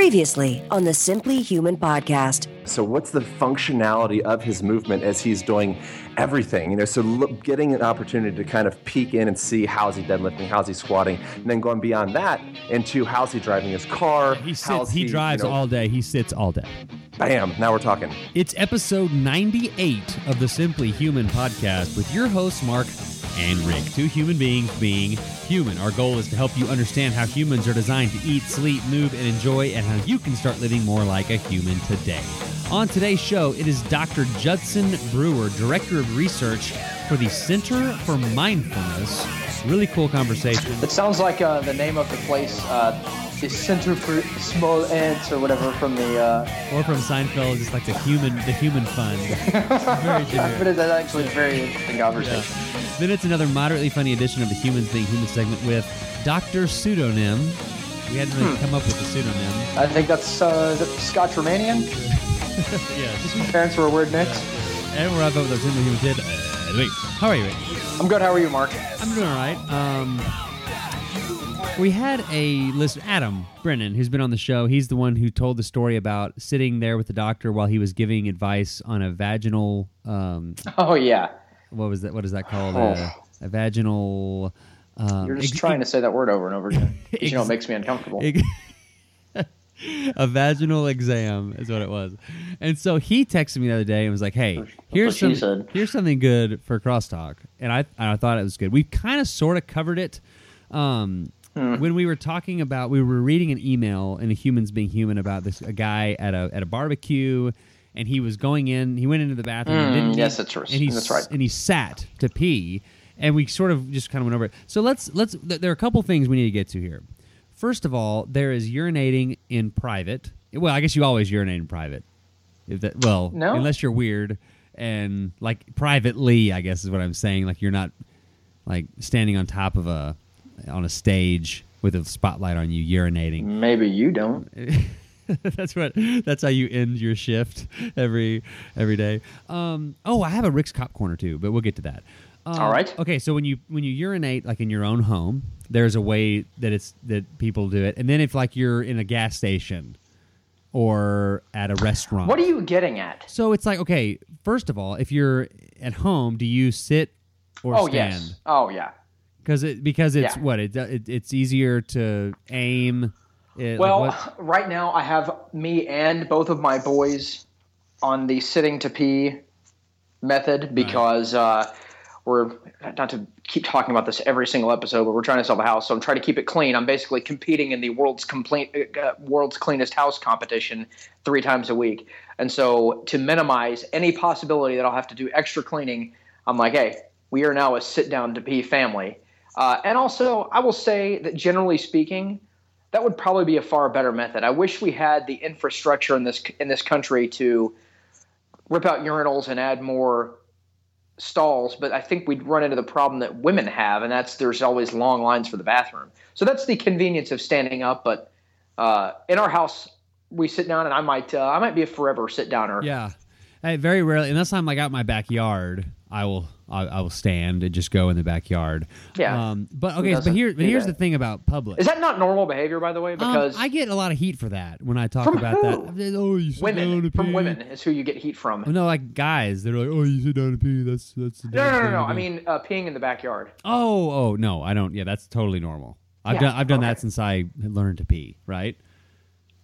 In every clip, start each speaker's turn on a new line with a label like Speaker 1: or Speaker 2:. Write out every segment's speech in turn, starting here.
Speaker 1: Previously on the Simply Human podcast.
Speaker 2: So, what's the functionality of his movement as he's doing everything? You know, so look, getting an opportunity to kind of peek in and see how's he deadlifting, how's he squatting, and then going beyond that into how's he driving his car.
Speaker 3: He sits.
Speaker 2: how's
Speaker 3: He, drives
Speaker 2: you know,
Speaker 3: all day. He sits all day.
Speaker 2: Bam! Now we're talking.
Speaker 3: It's episode 98 of the Simply Human podcast with your hosts, Mark and Rick. Two human beings being human. Our goal is to help you understand how humans are designed to eat, sleep, move, and enjoy, and how you can start living more like a human today. On today's show, it is Dr. Judson Brewer, Director of Research for the Center for Mindfulness. Really cool conversation.
Speaker 4: It sounds like uh, the name of the place, uh, the Center for Small Ants or whatever from the. Uh,
Speaker 3: Or from Seinfeld, just like the human, the human fund. Very
Speaker 4: but it's actually a very interesting conversation.
Speaker 3: Then it's another moderately funny edition of the Humans Being Human segment with Dr. Pseudonym. We hadn't really come up with a pseudonym.
Speaker 4: I think that's uh, Scotch Romanian.
Speaker 3: yeah.
Speaker 4: Parents were a weird mix.
Speaker 3: And we're up with our Simply Human kid. Uh, wait, how are you?
Speaker 4: I'm good. How are you, Mark?
Speaker 3: I'm doing all right. Um, we had a listener, Adam Brennan, who's been on the show. He's the one who told the story about sitting there with the doctor while he was giving advice on a vaginal. Um,
Speaker 4: Oh yeah,
Speaker 3: what was that? What is that called?
Speaker 4: Oh.
Speaker 3: Uh, a vaginal. Um,
Speaker 4: you're just
Speaker 3: ex-
Speaker 4: trying to say that word over and over again. 'cause you know, it makes me uncomfortable.
Speaker 3: Ex- a vaginal exam is what it was. And so he texted me the other day and was like, "Hey, here's some, here's something good for crosstalk." And I and I thought it was good. We kind of sort of covered it um,
Speaker 4: Hmm.
Speaker 3: when we were talking about we were reading an email in a humans being human about this a guy at a at a barbecue. And he was going in. He went into the bathroom. and
Speaker 4: Mm,
Speaker 3: didn't
Speaker 4: yes,
Speaker 3: he-
Speaker 4: that's right.
Speaker 3: And he
Speaker 4: That's right.
Speaker 3: And he sat to pee. And we sort of just kind of went over it. So let's let's. There are a couple things we need to get to here. First of all, there is urinating in private. Well, I guess you always urinate in private. If that, well,
Speaker 4: No.
Speaker 3: unless you're weird and like privately, I guess is what I'm saying. Like you're not like standing on top of a on a stage with a spotlight on you urinating.
Speaker 4: Maybe you don't.
Speaker 3: that's what. That's how you end your shift every every day. Um, oh, I have a Rick's Cop Corner too, but we'll get to that. Um,
Speaker 4: All right.
Speaker 3: Okay, so when you when you urinate like in your own home, there's a way that it's that people do it, and then if like you're in a gas station or at a restaurant,
Speaker 4: What are you getting at?
Speaker 3: So it's like okay, first of all, if you're at home, do you sit or
Speaker 4: oh
Speaker 3: stand?
Speaker 4: yes. Oh yeah.
Speaker 3: Because it because it's
Speaker 4: Yeah.
Speaker 3: what it, it it's easier to aim. It,
Speaker 4: Well,
Speaker 3: what-
Speaker 4: right now I have me and both of my boys on the sitting to pee method because uh, we're not to keep talking about this every single episode, but we're trying to sell the house, so I'm trying to keep it clean. I'm basically competing in the world's complaint, uh, world's cleanest house competition three times a week, and so to minimize any possibility that I'll have to do extra cleaning, I'm like, hey, we are now a sit down to pee family. Uh, and also, I will say that generally speaking, that would probably be a far better method. I wish we had the infrastructure in this in this country to rip out urinals and add more stalls, but I think we'd run into the problem that women have, and that's there's always long lines for the bathroom. So that's the convenience of standing up. But uh, in our house, we sit down, and I might uh, I might be a forever sit downer.
Speaker 3: Yeah, very rarely, unless I'm like out in my backyard, I will I, I will stand and just go in the backyard.
Speaker 4: Yeah.
Speaker 3: Um, but okay, but here, but here's the thing about public.
Speaker 4: Is that not normal behavior, by the way?
Speaker 3: Um,
Speaker 4: Because
Speaker 3: I get a lot of heat for that when I talk
Speaker 4: From
Speaker 3: about
Speaker 4: who?
Speaker 3: that. Oh, you sit down
Speaker 4: women from women is who you get heat from.
Speaker 3: No, like guys, they're like, oh, you sit down to pee. That's that's. The
Speaker 4: No, no, no, no. I mean, uh, peeing in the backyard.
Speaker 3: oh, oh, no, I don't. Yeah, that's totally normal. I've
Speaker 4: Yeah,
Speaker 3: done I've done
Speaker 4: okay.
Speaker 3: that since I learned to pee. Right?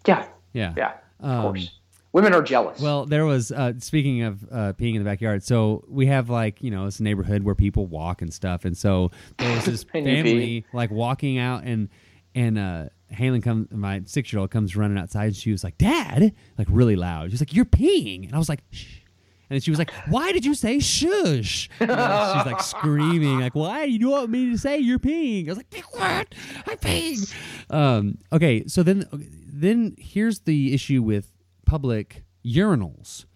Speaker 4: Yeah,
Speaker 3: Yeah.
Speaker 4: yeah, of
Speaker 3: Um,
Speaker 4: course. Women are jealous.
Speaker 3: Well, there was uh, speaking of uh, peeing in the backyard. So we have like you know it's a neighborhood where people walk and stuff, and so there was this family like walking out, and and uh, Halen comes, my six year old comes running outside, and she was like, "Dad!" like really loud. She's like, "You're peeing," and I was like, "Shh." And she was like, "Why did you say shush?" You know, she's like screaming, like, "Why do you want me to say you're peeing?" I was like, "What? I'm peeing." Um, okay, so then then here's the issue with public urinals,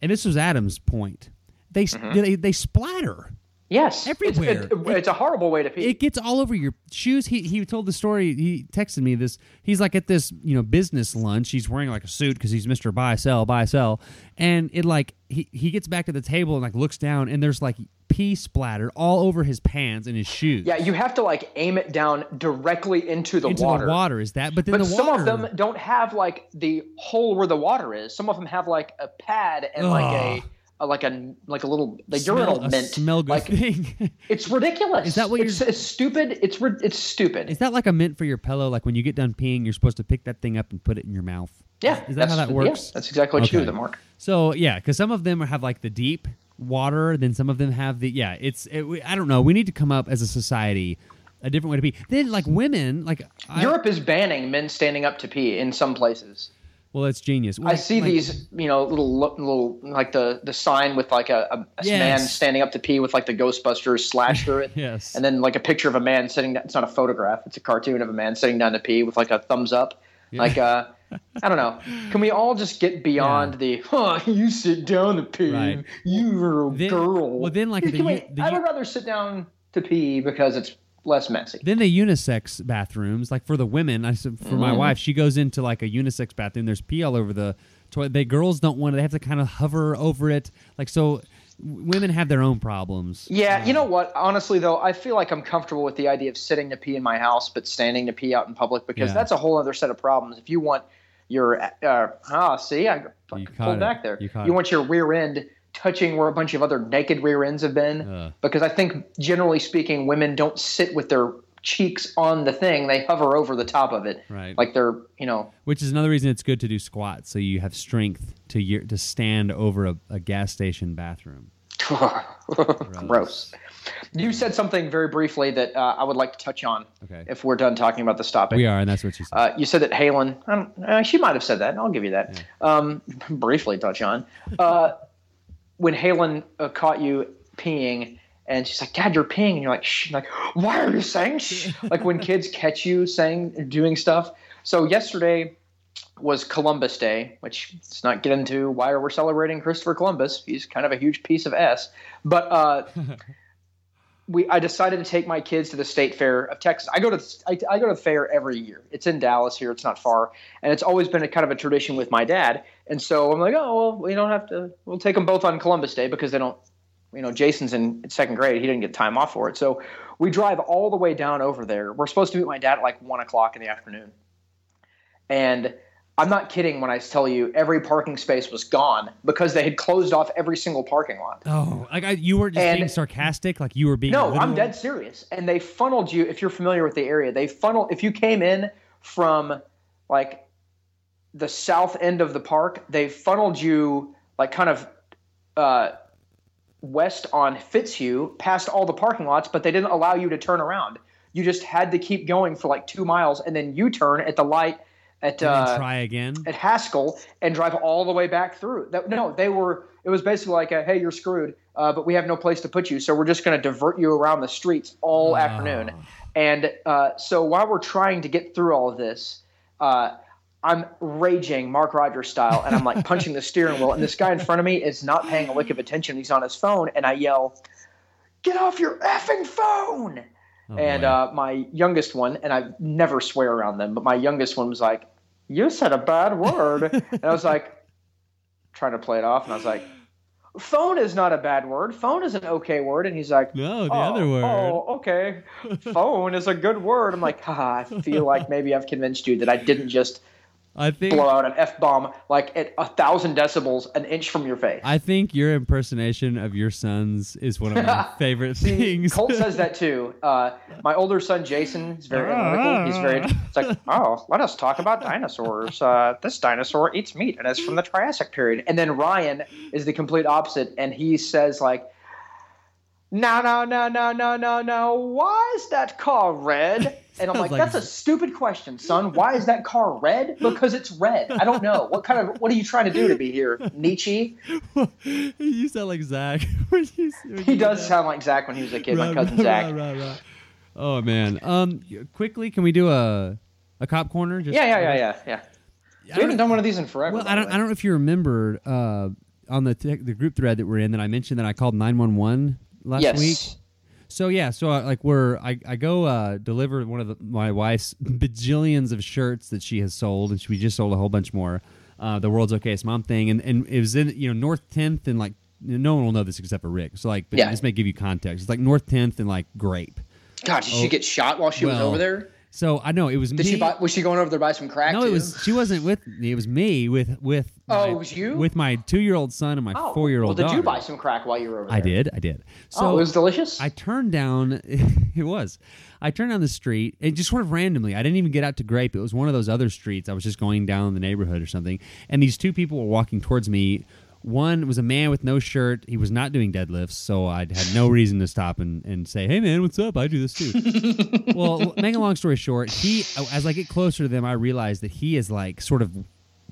Speaker 3: and this was Adam's point. They mm-hmm. they, they splatter.
Speaker 4: Yes,
Speaker 3: Everywhere.
Speaker 4: It's, it- it's a horrible way to pee.
Speaker 3: It gets all over your shoes. He he told the story. He texted me this. He's like at this you know business lunch. He's wearing like a suit because he's Mister Buy Sell Buy Sell, and it like he he gets back to the table and like looks down and there's like pee splattered all over his pants and his shoes.
Speaker 4: yeah, you have to like aim it down directly into the
Speaker 3: into
Speaker 4: water.
Speaker 3: the water is that. But then
Speaker 4: But
Speaker 3: the
Speaker 4: some
Speaker 3: water.
Speaker 4: of them don't have like the hole where the water is. Some of them have like a pad and like a, a like a like a little like
Speaker 3: smell,
Speaker 4: urinal mint.
Speaker 3: smell good
Speaker 4: like
Speaker 3: thing.
Speaker 4: it's ridiculous.
Speaker 3: Is that what
Speaker 4: it's,
Speaker 3: you're-
Speaker 4: it's stupid? It's it's stupid.
Speaker 3: is that like a mint for your pillow? Like when you get done peeing, you're supposed to pick that thing up and put it in your mouth.
Speaker 4: yeah,
Speaker 3: Is that how that
Speaker 4: yeah,
Speaker 3: works?
Speaker 4: that's exactly what you do
Speaker 3: Okay.
Speaker 4: with Mark.
Speaker 3: So yeah, because some of them have like the deep water, then some of them have the yeah. It's it, we, I don't know. We need to come up as a society a different way to be. Then like women, like I,
Speaker 4: Europe is banning men standing up to pee in some places.
Speaker 3: Well, that's genius.
Speaker 4: I see these, you know, little little like the the sign with like a, a,
Speaker 3: Yes.
Speaker 4: man standing up to pee with like the Ghostbusters slash through it.
Speaker 3: Yes.
Speaker 4: And then like a picture of a man sitting. Down, it's not a photograph. It's a cartoon of a man sitting down to pee with like a thumbs up. Like uh, I don't know. Can we all just get beyond the? Huh, you sit down to pee.
Speaker 3: Right.
Speaker 4: You're a
Speaker 3: Then-
Speaker 4: girl.
Speaker 3: well, then, like, the
Speaker 4: we-
Speaker 3: the
Speaker 4: I would rather sit down to pee because it's less messy.
Speaker 3: Then the unisex bathrooms, like for the women, I said for
Speaker 4: Mm.
Speaker 3: my wife, she goes into like a unisex bathroom. There's pee all over the toilet. They girls don't want it. They have to kind of hover over it. Like so, w- women have their own problems.
Speaker 4: Yeah, you know what? Honestly, though, I feel like I'm comfortable with the idea of sitting to pee in my house, but standing to pee out in public because
Speaker 3: Yeah.
Speaker 4: that's a whole other set of problems. If you want your uh, ah, see, I fucking pulled
Speaker 3: it.
Speaker 4: back there.
Speaker 3: You
Speaker 4: You want your rear end touching where a bunch of other naked rear ends have been,
Speaker 3: Ugh.
Speaker 4: because I think generally speaking, women don't sit with their cheeks on the thing; they hover over the top of it,
Speaker 3: Right.
Speaker 4: like they're you know.
Speaker 3: Which is another reason it's good to do squats, so you have strength to year, to stand over a, a gas station bathroom.
Speaker 4: Gross. You said something very briefly that uh, I would like to touch on
Speaker 3: Okay.
Speaker 4: if we're done talking about this topic.
Speaker 3: We are, and that's what she said.
Speaker 4: Uh, you said that Halen. I uh, she might have said that. I'll give you that. Um, briefly touch on uh, when Halen uh, caught you peeing, and she's like, "Dad, you're peeing," and you're like, "Shh." Like, why are you saying shh? like when kids catch you saying doing stuff. So yesterday was Columbus Day, which let's not get into why we're celebrating Christopher Columbus. He's kind of a huge piece of s. But uh, we I decided to take my kids to the State Fair of Texas. I go to I, I go to the fair every year. It's in Dallas here. It's not far, and it's always been a kind of a tradition with my dad. And so I'm like, oh well, we don't have to. We'll take them both on Columbus Day because they don't. You know, Jason's in second grade. He didn't get time off for it. So we drive all the way down over there. We're supposed to meet my dad at like one o'clock in the afternoon, and I'm not kidding when I tell you every parking space was gone because they had closed off every single parking lot.
Speaker 3: oh, like I, you were just
Speaker 4: and-
Speaker 3: being sarcastic, like you were being.
Speaker 4: No,
Speaker 3: literal?
Speaker 4: I'm dead serious. And they funneled you. If you're familiar with the area, they funnel. If you came in from like the south end of the park, they funneled you like kind of uh, west on Fitzhugh, past all the parking lots, but they didn't allow you to turn around. You just had to keep going for like two miles, and then you turn at the light at uh,
Speaker 3: try again.
Speaker 4: at Haskell and drive all the way back through. That, no, they were. It was basically like, a, "Hey, you're screwed, uh, but we have no place to put you, so we're just going to divert you around the streets all afternoon." And uh, so while we're trying to get through all of this, uh, I'm raging Mark Rogers style, and I'm like punching the steering wheel, and this guy in front of me is not paying a lick of attention. He's on his phone, and I yell, "Get off your effing phone!"
Speaker 3: Oh,
Speaker 4: and uh, my youngest one, and I never swear around them, but my youngest one was like, "You said a bad word," and I was like, trying to play it off, and I was like, "Phone is not a bad word. Phone is an okay word," and he's like,
Speaker 3: no, the
Speaker 4: "Oh,
Speaker 3: other word.
Speaker 4: Oh, okay. Phone is a good word." I'm like, "Ha! I feel like maybe I've convinced you that I didn't just
Speaker 3: I think
Speaker 4: blow out an f bomb like at a thousand decibels, an inch from your face."
Speaker 3: I think your impersonation of your sons is one of my favorite things.
Speaker 4: Colt says that too. Uh, my older son Jason is very analytical. He's very. It's like, oh, let us talk about dinosaurs. Uh, this dinosaur eats meat and it's from the Triassic period. And then Ryan is the complete opposite, and he says like, no, no, no, no, no, no, no. Why is that car red? And I'm like,
Speaker 3: like
Speaker 4: that's a stupid question, son. Why is that car red? Because it's red. I don't know. What kind of what are you trying to do to be here, Nietzsche?
Speaker 3: you sound like Zach. when you- when
Speaker 4: He does
Speaker 3: do that.
Speaker 4: sound like Zach when he was a kid. My cousin
Speaker 3: right,
Speaker 4: Zach.
Speaker 3: right, right, right. Oh man. Um, quickly, can we do a a cop corner? Just
Speaker 4: Yeah, yeah, yeah, yeah, yeah. We haven't done one of these in forever.
Speaker 3: Well, I don't.
Speaker 4: way.
Speaker 3: I don't know if you remember uh, on the the group thread that we're in that I mentioned that I called nine one one last
Speaker 4: yes.
Speaker 3: week. So yeah, so uh, like we're I, I go uh, deliver one of the, my wife's bajillions of shirts that she has sold, and she, we just sold a whole bunch more. Uh, the world's okayest mom thing, and and it was in you know North Tenth and like no one will know this except for Rick. So like, but
Speaker 4: Yeah.
Speaker 3: this may give you context. It's like North Tenth and like Grape.
Speaker 4: God, did she get shot while she was
Speaker 3: Oh,
Speaker 4: over there?
Speaker 3: So I know it was
Speaker 4: Did
Speaker 3: me.
Speaker 4: she buy, was she going over there to buy some crack?
Speaker 3: no,
Speaker 4: too?
Speaker 3: it was she wasn't with me. It was me with with.
Speaker 4: Oh,
Speaker 3: my-
Speaker 4: it was you?
Speaker 3: with my two year old son and my
Speaker 4: Oh,
Speaker 3: four year old
Speaker 4: Well, did you buy some crack while you were over there?
Speaker 3: I did. I did. Oh, so
Speaker 4: oh, it was delicious.
Speaker 3: I turned down. It was. I turned down the street. It just sort of randomly. I didn't even get out to Grape. It was one of those other streets. I was just going down the neighborhood or something, and these two people were walking towards me. One was a man with no shirt. He was not doing deadlifts, so I had no reason to stop and, and say, "Hey, man, what's up? I do this too." well, make a long story short, he oh, as I get closer to them, I realize that he is like sort of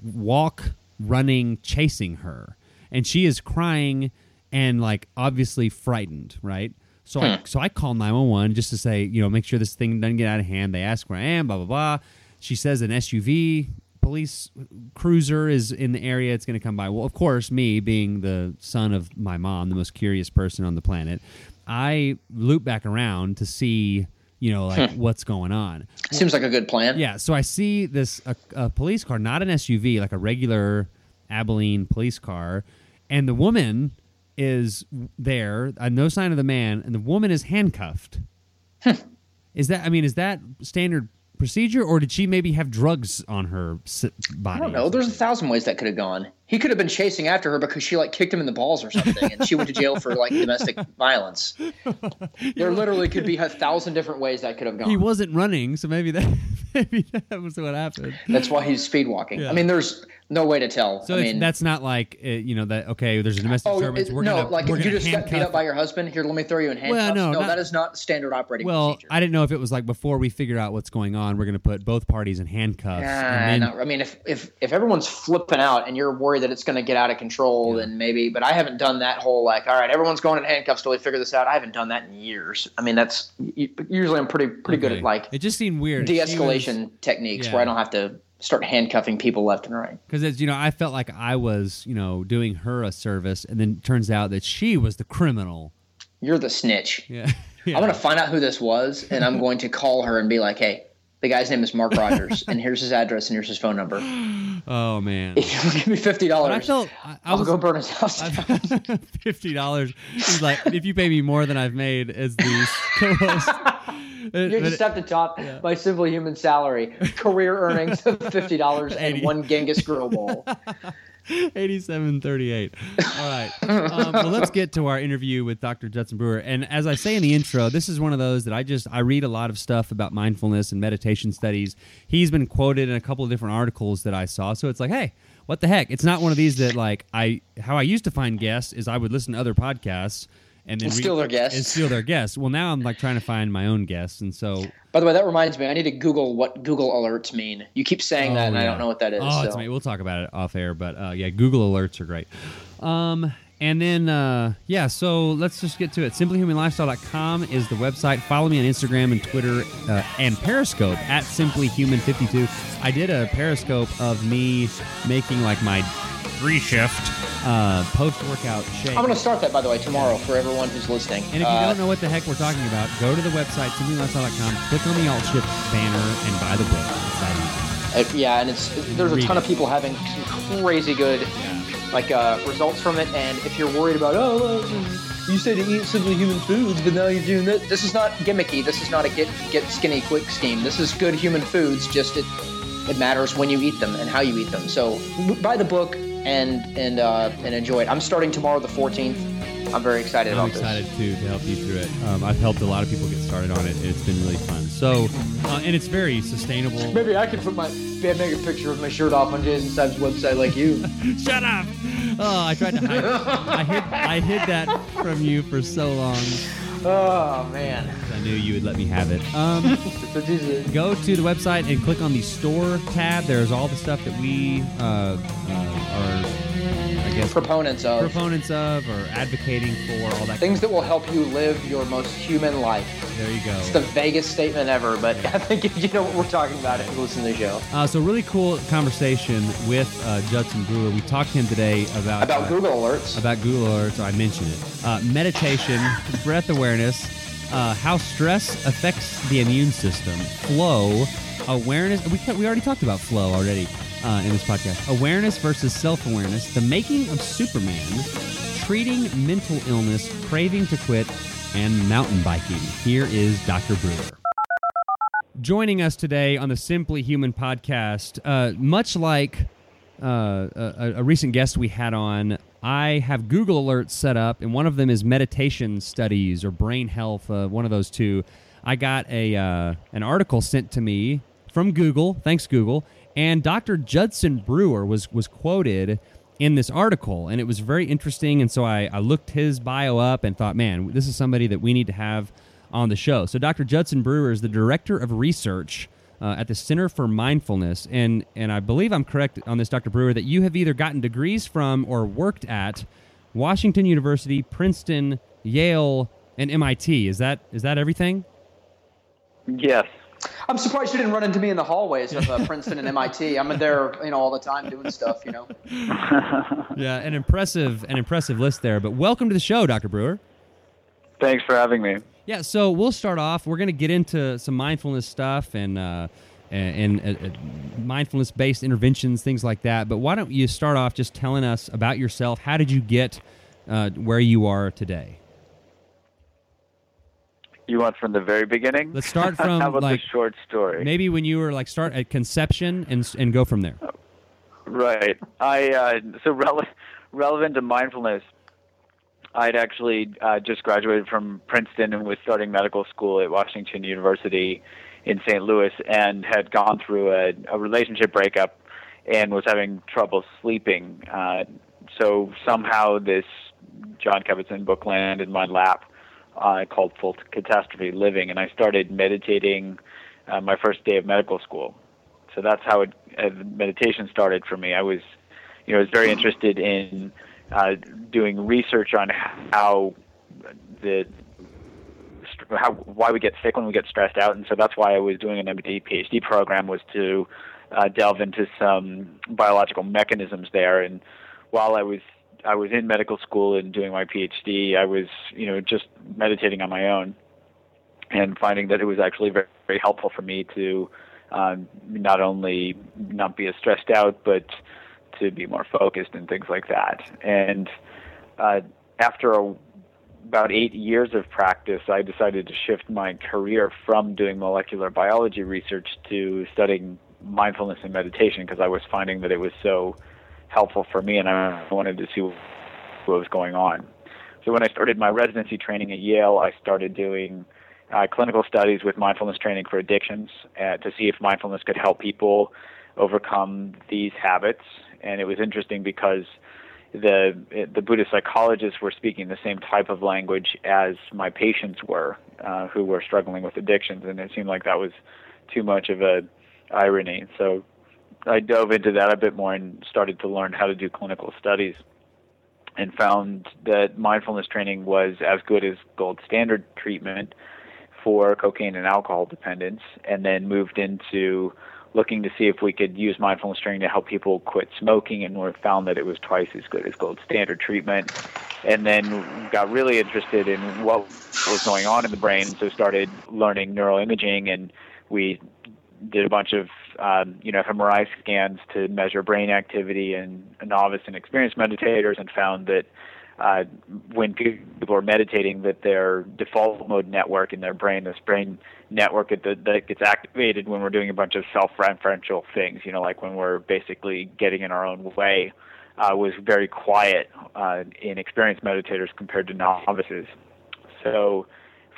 Speaker 3: walk, running, chasing her, and she is crying and like obviously frightened, right? So I hmm. so I call nine one one just to say, you know, make sure this thing doesn't get out of hand. They ask where I am, blah blah blah. She says an SUV police cruiser is in the area. It's going to come by. Well, of course, me being the son of my mom, the most curious person on the planet, I loop back around to see, you know, like what's going on.
Speaker 4: Seems like a good plan.
Speaker 3: Yeah, so I see this a, a police car, not an SUV, like a regular Abilene police car, and the woman is there, uh, no sign of the man, and the woman is handcuffed. is that? I mean, is that standard procedure, or did she maybe have drugs on her body?
Speaker 4: I don't know. There's a thousand ways that could have gone. He could have been chasing after her because she like kicked him in the balls or something, and she went to jail for like domestic violence. There literally could be a thousand different ways that could have gone.
Speaker 3: He wasn't running, so maybe that maybe that was what happened.
Speaker 4: That's why he's speed walking.
Speaker 3: Yeah.
Speaker 4: I mean, there's no way to tell.
Speaker 3: So
Speaker 4: I mean,
Speaker 3: that's not like uh, you know that okay. There's a domestic
Speaker 4: oh
Speaker 3: disturbance.
Speaker 4: it-
Speaker 3: we're
Speaker 4: no,
Speaker 3: gonna,
Speaker 4: like
Speaker 3: we're
Speaker 4: if you just got beat up by your husband, here, let me throw you in handcuffs.
Speaker 3: no,
Speaker 4: no,
Speaker 3: not-
Speaker 4: that is not standard operating
Speaker 3: Well,
Speaker 4: procedure.
Speaker 3: I didn't know if it was like before we figure out what's going on, we're going to put both parties in handcuffs.
Speaker 4: Nah,
Speaker 3: then,
Speaker 4: no, I mean, if, if if everyone's flipping out and you're worried that it's going to get out of control, then maybe. But I haven't done that whole like, all right, everyone's going in handcuffs till we figure this out. I haven't done that in years. I mean, that's usually I'm pretty pretty good at like
Speaker 3: it just seemed weird.
Speaker 4: De-escalation techniques
Speaker 3: yeah.
Speaker 4: where I don't have to start handcuffing people left and right.
Speaker 3: because it's you know I felt like I was you know doing her a service, and then it turns out that she was the criminal.
Speaker 4: You're the snitch.
Speaker 3: Yeah, yeah.
Speaker 4: I'm going to find out who this was, and I'm going to call her and be like, hey. The guy's name is Mark Rogers, and here's his address, and here's his phone number.
Speaker 3: oh man.
Speaker 4: If you give me fifty
Speaker 3: But I
Speaker 4: dollars,
Speaker 3: felt I, I
Speaker 4: I'll
Speaker 3: was
Speaker 4: go burn his house down.
Speaker 3: fifty dollars. He's like, if you pay me more than I've made as the co-host,
Speaker 4: You're
Speaker 3: But-
Speaker 4: just at the top my simple human salary, career earnings of fifty dollars and one Genghis grill bowl.
Speaker 3: 8738. All right. Um, well, let's get to our interview with Dr. Judson Brewer. And as I say in the intro, this is one of those that I just I read a lot of stuff about mindfulness and meditation studies. He's been quoted in a couple of different articles that I saw. So it's like, hey, what the heck? It's not one of these that like I how I used to find guests is I would listen to other podcasts and then
Speaker 4: And steal their guests.
Speaker 3: and steal their guests. Well, now I'm like trying to find my own guests, and so
Speaker 4: By the way, that reminds me, I need to Google what Google alerts mean. You keep saying that, and I don't know what that is.
Speaker 3: Oh,
Speaker 4: so.
Speaker 3: it's me. We'll talk about it off air, but uh, yeah, Google alerts are great. Um, and then uh, yeah, so let's just get to it. SimplyHumanLifestyle.com is the website. Follow me on Instagram and Twitter uh, and Periscope at SimplyHuman52. I did a Periscope of me making like my three shift uh, post workout shake.
Speaker 4: I'm going to start that, by the way, tomorrow for everyone who's listening.
Speaker 3: And if you
Speaker 4: Uh,
Speaker 3: don't know what the heck we're talking about, go to the website, simplylifestyle.com, click on the alt shift banner, and buy the book. It's that easy.
Speaker 4: Uh, yeah, and it's there's a
Speaker 3: Read
Speaker 4: ton
Speaker 3: it.
Speaker 4: of people having some crazy good like uh, results from it. And if you're worried about oh, well, you say to eat simply human foods, but now you're doing that, this is not gimmicky. This is not a get get skinny quick scheme. This is good human foods. Just it it matters when you eat them and how you eat them. So buy the book and and uh, and enjoy it. I'm starting tomorrow the 14th. I'm very excited
Speaker 3: I'm
Speaker 4: about
Speaker 3: excited
Speaker 4: this.
Speaker 3: too to help you through it. Um, I've helped a lot of people get started on it. and It's been really fun. So, uh, and it's very sustainable.
Speaker 4: Maybe I can put my make a picture of my shirt off on Jason Stubbs' website like you.
Speaker 3: Shut up! Oh, I tried to hide. I hid. I hid that from you for so long.
Speaker 4: Oh man,
Speaker 3: I knew you would let me have it. Um, go to the website and click on the store tab. There's all the stuff that we uh, uh, are, I guess,
Speaker 4: proponents of
Speaker 3: proponents of or advocating for. All that
Speaker 4: things that will help you live your most human life.
Speaker 3: There you go.
Speaker 4: It's the vaguest statement ever, but I think if you know what we're talking about, if you listen to the show
Speaker 3: Uh, so really cool conversation with uh, Judson Brewer. We talked to him today about
Speaker 4: about
Speaker 3: uh,
Speaker 4: Google alerts.
Speaker 3: about Google Alerts. I mentioned it. Uh, meditation, breath awareness, uh, how stress affects the immune system, flow, awareness. We we already talked about flow already uh, in this podcast. Awareness versus self awareness, the making of Superman, treating mental illness, craving to quit, and mountain biking. Here is Dr. Brewer. Joining us today on the Simply Human podcast, uh, much like uh, a, a recent guest we had on, I have Google alerts set up, and one of them is meditation studies or brain health. Uh, one of those two. I got a uh, an article sent to me from Google. Thanks, Google. And Dr. Judson Brewer was was quoted in this article, and it was very interesting. And so I, I looked his bio up and thought, man, this is somebody that we need to have on the show. So Dr. Judson Brewer is the director of research uh, at the Center for Mindfulness, and and I believe I'm correct on this, Dr. Brewer, that you have either gotten degrees from or worked at Washington University, Princeton, Yale, and MIT. Is that is that everything?
Speaker 5: Yes.
Speaker 4: I'm surprised you didn't run into me in the hallways of uh, Princeton and MIT. I'm there, you know, all the time doing stuff. You know.
Speaker 3: Yeah, an impressive an impressive list there. But welcome to the show, Dr. Brewer.
Speaker 5: Thanks for having me.
Speaker 3: Yeah, so we'll start off. We're going to get into some mindfulness stuff and uh, and, and uh, mindfulness based interventions, things like that. But why don't you start off just telling us about yourself? How did you get uh, where you are today?
Speaker 5: You want from the very beginning?
Speaker 3: Let's start from,
Speaker 5: How about
Speaker 3: like,
Speaker 5: the short story?
Speaker 3: Maybe when you were like start at conception and and go from there.
Speaker 5: Right. I uh, so rele- relevant to mindfulness. I'd actually uh, just graduated from Princeton and was starting medical school at Washington University in St. Louis, and had gone through a, a relationship breakup and was having trouble sleeping. Uh, so somehow this Jon Kabat-Zinn book landed in my lap uh, called Full Catastrophe Living, and I started meditating uh, my first day of medical school. So that's how it, uh, meditation started for me. I was, you know, was very interested in uh, doing research on how the how why we get sick when we get stressed out, and so that's why I was doing an MD PhD program was to uh, delve into some biological mechanisms there. And while I was I was in medical school and doing my PhD, I was you know just meditating on my own and finding that it was actually very, very helpful for me to um, not only not be as stressed out, but to be more focused and things like that. And uh, after a, about eight years of practice, I decided to shift my career from doing molecular biology research to studying mindfulness and meditation because I was finding that it was so helpful for me, and I wanted to see what was going on. So when I started my residency training at Yale, I started doing uh, clinical studies with mindfulness training for addictions uh, to see if mindfulness could help people overcome these habits. And it was interesting because the the Buddhist psychologists were speaking the same type of language as my patients were, uh, who were struggling with addictions, and it seemed like that was too much of a irony. So I dove into that a bit more and started to learn how to do clinical studies and found that mindfulness training was as good as gold standard treatment for cocaine and alcohol dependence, and then moved into looking to see if we could use mindfulness training to help people quit smoking, and we found that it was twice as good as gold standard treatment. And then got really interested in what was going on in the brain, so started learning neuroimaging, and we did a bunch of um, you know fMRI scans to measure brain activity in novice and experienced meditators, and found that uh, when people are meditating, that their default mode network in their brain, this brain network that, that gets activated when we're doing a bunch of self-referential things, you know, like when we're basically getting in our own way, uh, was very quiet uh, in experienced meditators compared to novices. So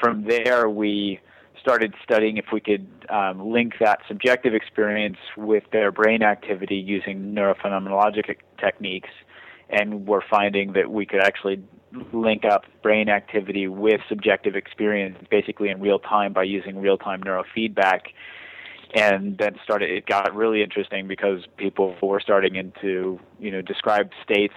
Speaker 5: from there, we started studying if we could um, link that subjective experience with their brain activity using neurophenomenologic techniques, and we're finding that we could actually link up brain activity with subjective experience basically in real time by using real time neurofeedback. And then started it got really interesting because people were starting into you know describe states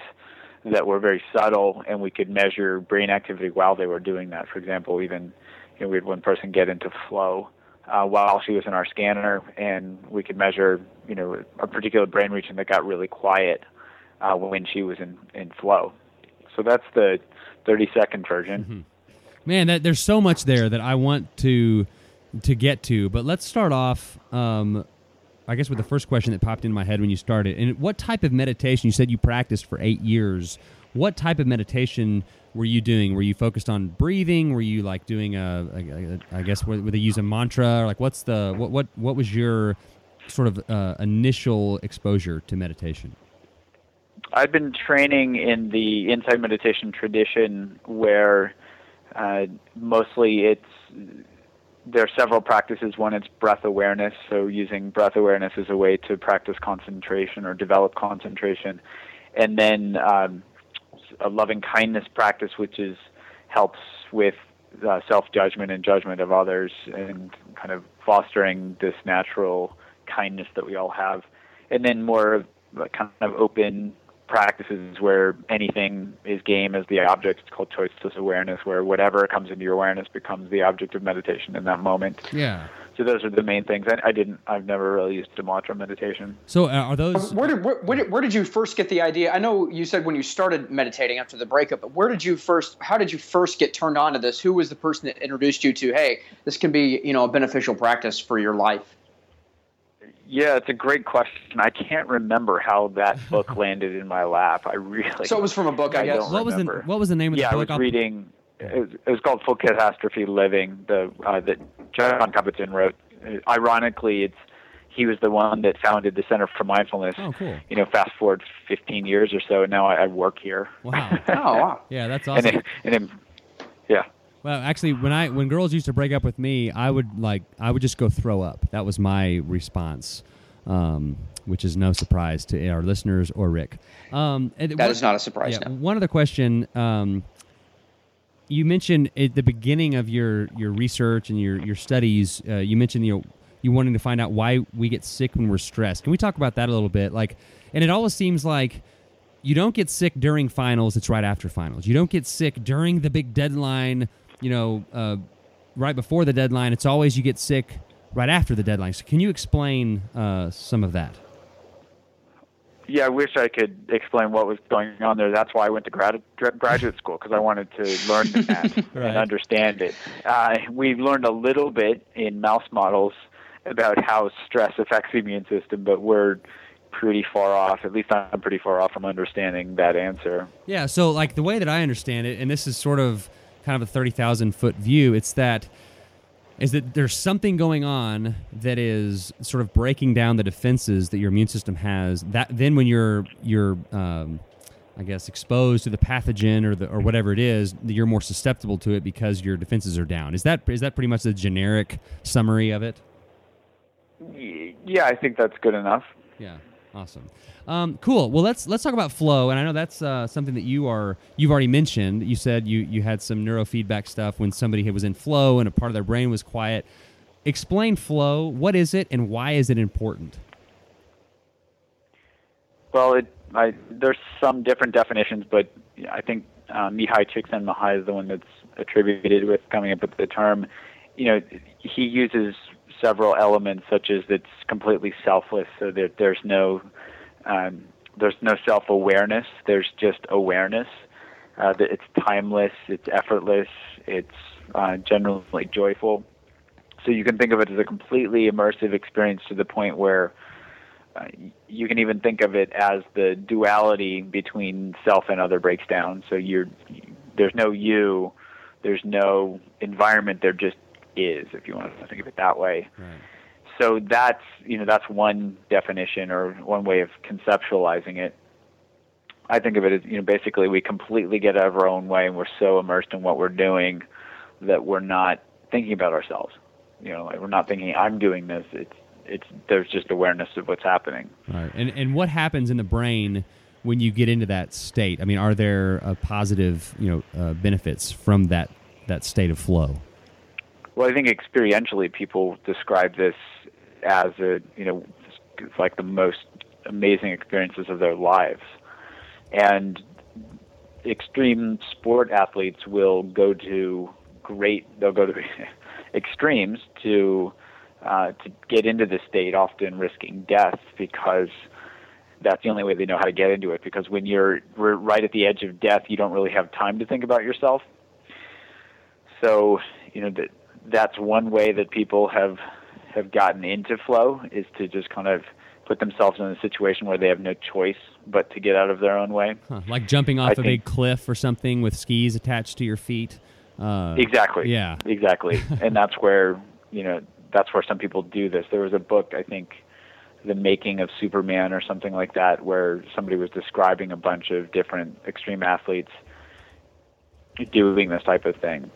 Speaker 5: that were very subtle and we could measure brain activity while they were doing that. For example even you know we had one person get into flow uh, while she was in our scanner and we could measure you know a particular brain region that got really quiet uh, when she was in in flow so that's the 30 second version
Speaker 3: mm-hmm. man that, there's so much there that i want to to get to, but let's start off. Um, I guess with the first question that popped into my head when you started. And what type of meditation? You said you practiced for eight years. What type of meditation were you doing? Were you focused on breathing? Were you like doing a, a, a I guess were they use a mantra? Or like what's the what what what was your sort of uh, initial exposure to meditation?
Speaker 5: I've been training in the insight meditation tradition, where uh, mostly it's there are several practices. One it's breath awareness, so using breath awareness as a way to practice concentration or develop concentration, and then um, a loving kindness practice, which is helps with uh, self judgment and judgment of others, and kind of fostering this natural kindness that we all have, and then more of kind of open practices where anything is game as the object. It's called choiceless awareness, where whatever comes into your awareness becomes the object of meditation in that moment.
Speaker 3: Yeah.
Speaker 5: So those are the main things. I, I didn't. I've never really used a mantra meditation.
Speaker 3: So uh, are those?
Speaker 4: Where did where, where, did where did you first get the idea? I know you said when you started meditating after the breakup, but where did you first? How did you first get turned on to this? Who was the person that introduced you to? Hey, this can be you know a beneficial practice for your life.
Speaker 5: Yeah, it's a great question. I can't remember how that book landed in my lap. I really.
Speaker 4: So it was from a book, I, I guess.
Speaker 3: What was
Speaker 5: the
Speaker 3: What was the name of
Speaker 5: yeah,
Speaker 3: the book?
Speaker 5: Yeah, I was reading. It was, it was, called Full Catastrophe Living. The uh, that Jon Kabat-Zinn wrote. Ironically, it's he was the one that founded the Center for Mindfulness.
Speaker 3: Oh, cool.
Speaker 5: You know, fast forward 15 years or so, and now I, I work here.
Speaker 3: Wow.
Speaker 4: oh, wow.
Speaker 3: Yeah, that's awesome.
Speaker 5: And, it, and it, yeah.
Speaker 3: Well, actually, when I when girls used to break up with me, I would like I would just go throw up. That was my response, um, which is no surprise to our listeners or Rick. Um,
Speaker 4: that what, is not a surprise.
Speaker 3: Yeah, One other question. Um, you mentioned at the beginning of your, your research and your your studies, uh, you mentioned you know you wanting to find out why we get sick when we're stressed. Can we talk about that a little bit? Like, and it always seems like you don't get sick during finals; it's right after finals. You don't get sick during the big deadline you know, uh, right before the deadline. It's always you get sick right after the deadline. So can you explain uh, some of that?
Speaker 5: Yeah, I wish I could explain what was going on there. That's why I went to grad, graduate school because I wanted to learn that right. and understand it. Uh, we've learned a little bit in mouse models about how stress affects the immune system, but we're pretty far off. At least I'm pretty far off from understanding that answer.
Speaker 3: Yeah. So, like the way that I understand it, and this is sort of kind of a 30,000 foot view. It's that is that there's something going on that is sort of breaking down the defenses that your immune system has. That then when you're you're um, I guess exposed to the pathogen or the or whatever it is, you're more susceptible to it because your defenses are down. Is that is that pretty much the generic summary of it?
Speaker 5: Yeah, I think that's good enough.
Speaker 3: Yeah. Awesome. Um, cool. Well, let's let's talk about flow, and I know that's uh, something that you are you've already mentioned. You said you you had some neurofeedback stuff when somebody was in flow and a part of their brain was quiet. Explain flow. What is it, and why is it important?
Speaker 5: Well, it, I, there's some different definitions, but I think uh, Mihaly Csikszentmihalyi is the one that's attributed with coming up with the term. You know, he uses several elements, such as it's completely selfless, so that there's no um, there's no self awareness. There's just awareness. Uh, that it's timeless. It's effortless. It's uh, generally joyful. So you can think of it as a completely immersive experience to the point where uh, you can even think of it as the duality between self and other breaks down. So you're there's no you, there's no environment. There just is, if you want to think of it that way.
Speaker 3: Right.
Speaker 5: So that's you know that's one definition or one way of conceptualizing it. I think of it as you know basically we completely get out of our own way and we're so immersed in what we're doing that we're not thinking about ourselves. You know, like we're not thinking I'm doing this. It's it's there's just awareness of what's happening.
Speaker 3: Right. And and what happens in the brain when you get into that state? I mean, are there uh, positive you know uh, benefits from that that state of flow?
Speaker 5: Well, I think experientially people describe this as a you know like the most amazing experiences of their lives, and extreme sport athletes will go to great they'll go to extremes to uh, to get into the state, often risking death because that's the only way they know how to get into it. Because when you're right at the edge of death, you don't really have time to think about yourself. So, you know, that that's one way that people have have gotten into flow is to just kind of put themselves in a situation where they have no choice but to get out of their own way.
Speaker 3: Huh, like jumping off
Speaker 5: I
Speaker 3: a
Speaker 5: think-
Speaker 3: big cliff or something with skis attached to your feet. Uh,
Speaker 5: Exactly.
Speaker 3: Yeah.
Speaker 5: Exactly. and that's where you know that's where some people do this. There was a book I think, The Making of Superman or something like that, where somebody was describing a bunch of different extreme athletes doing this type of thing.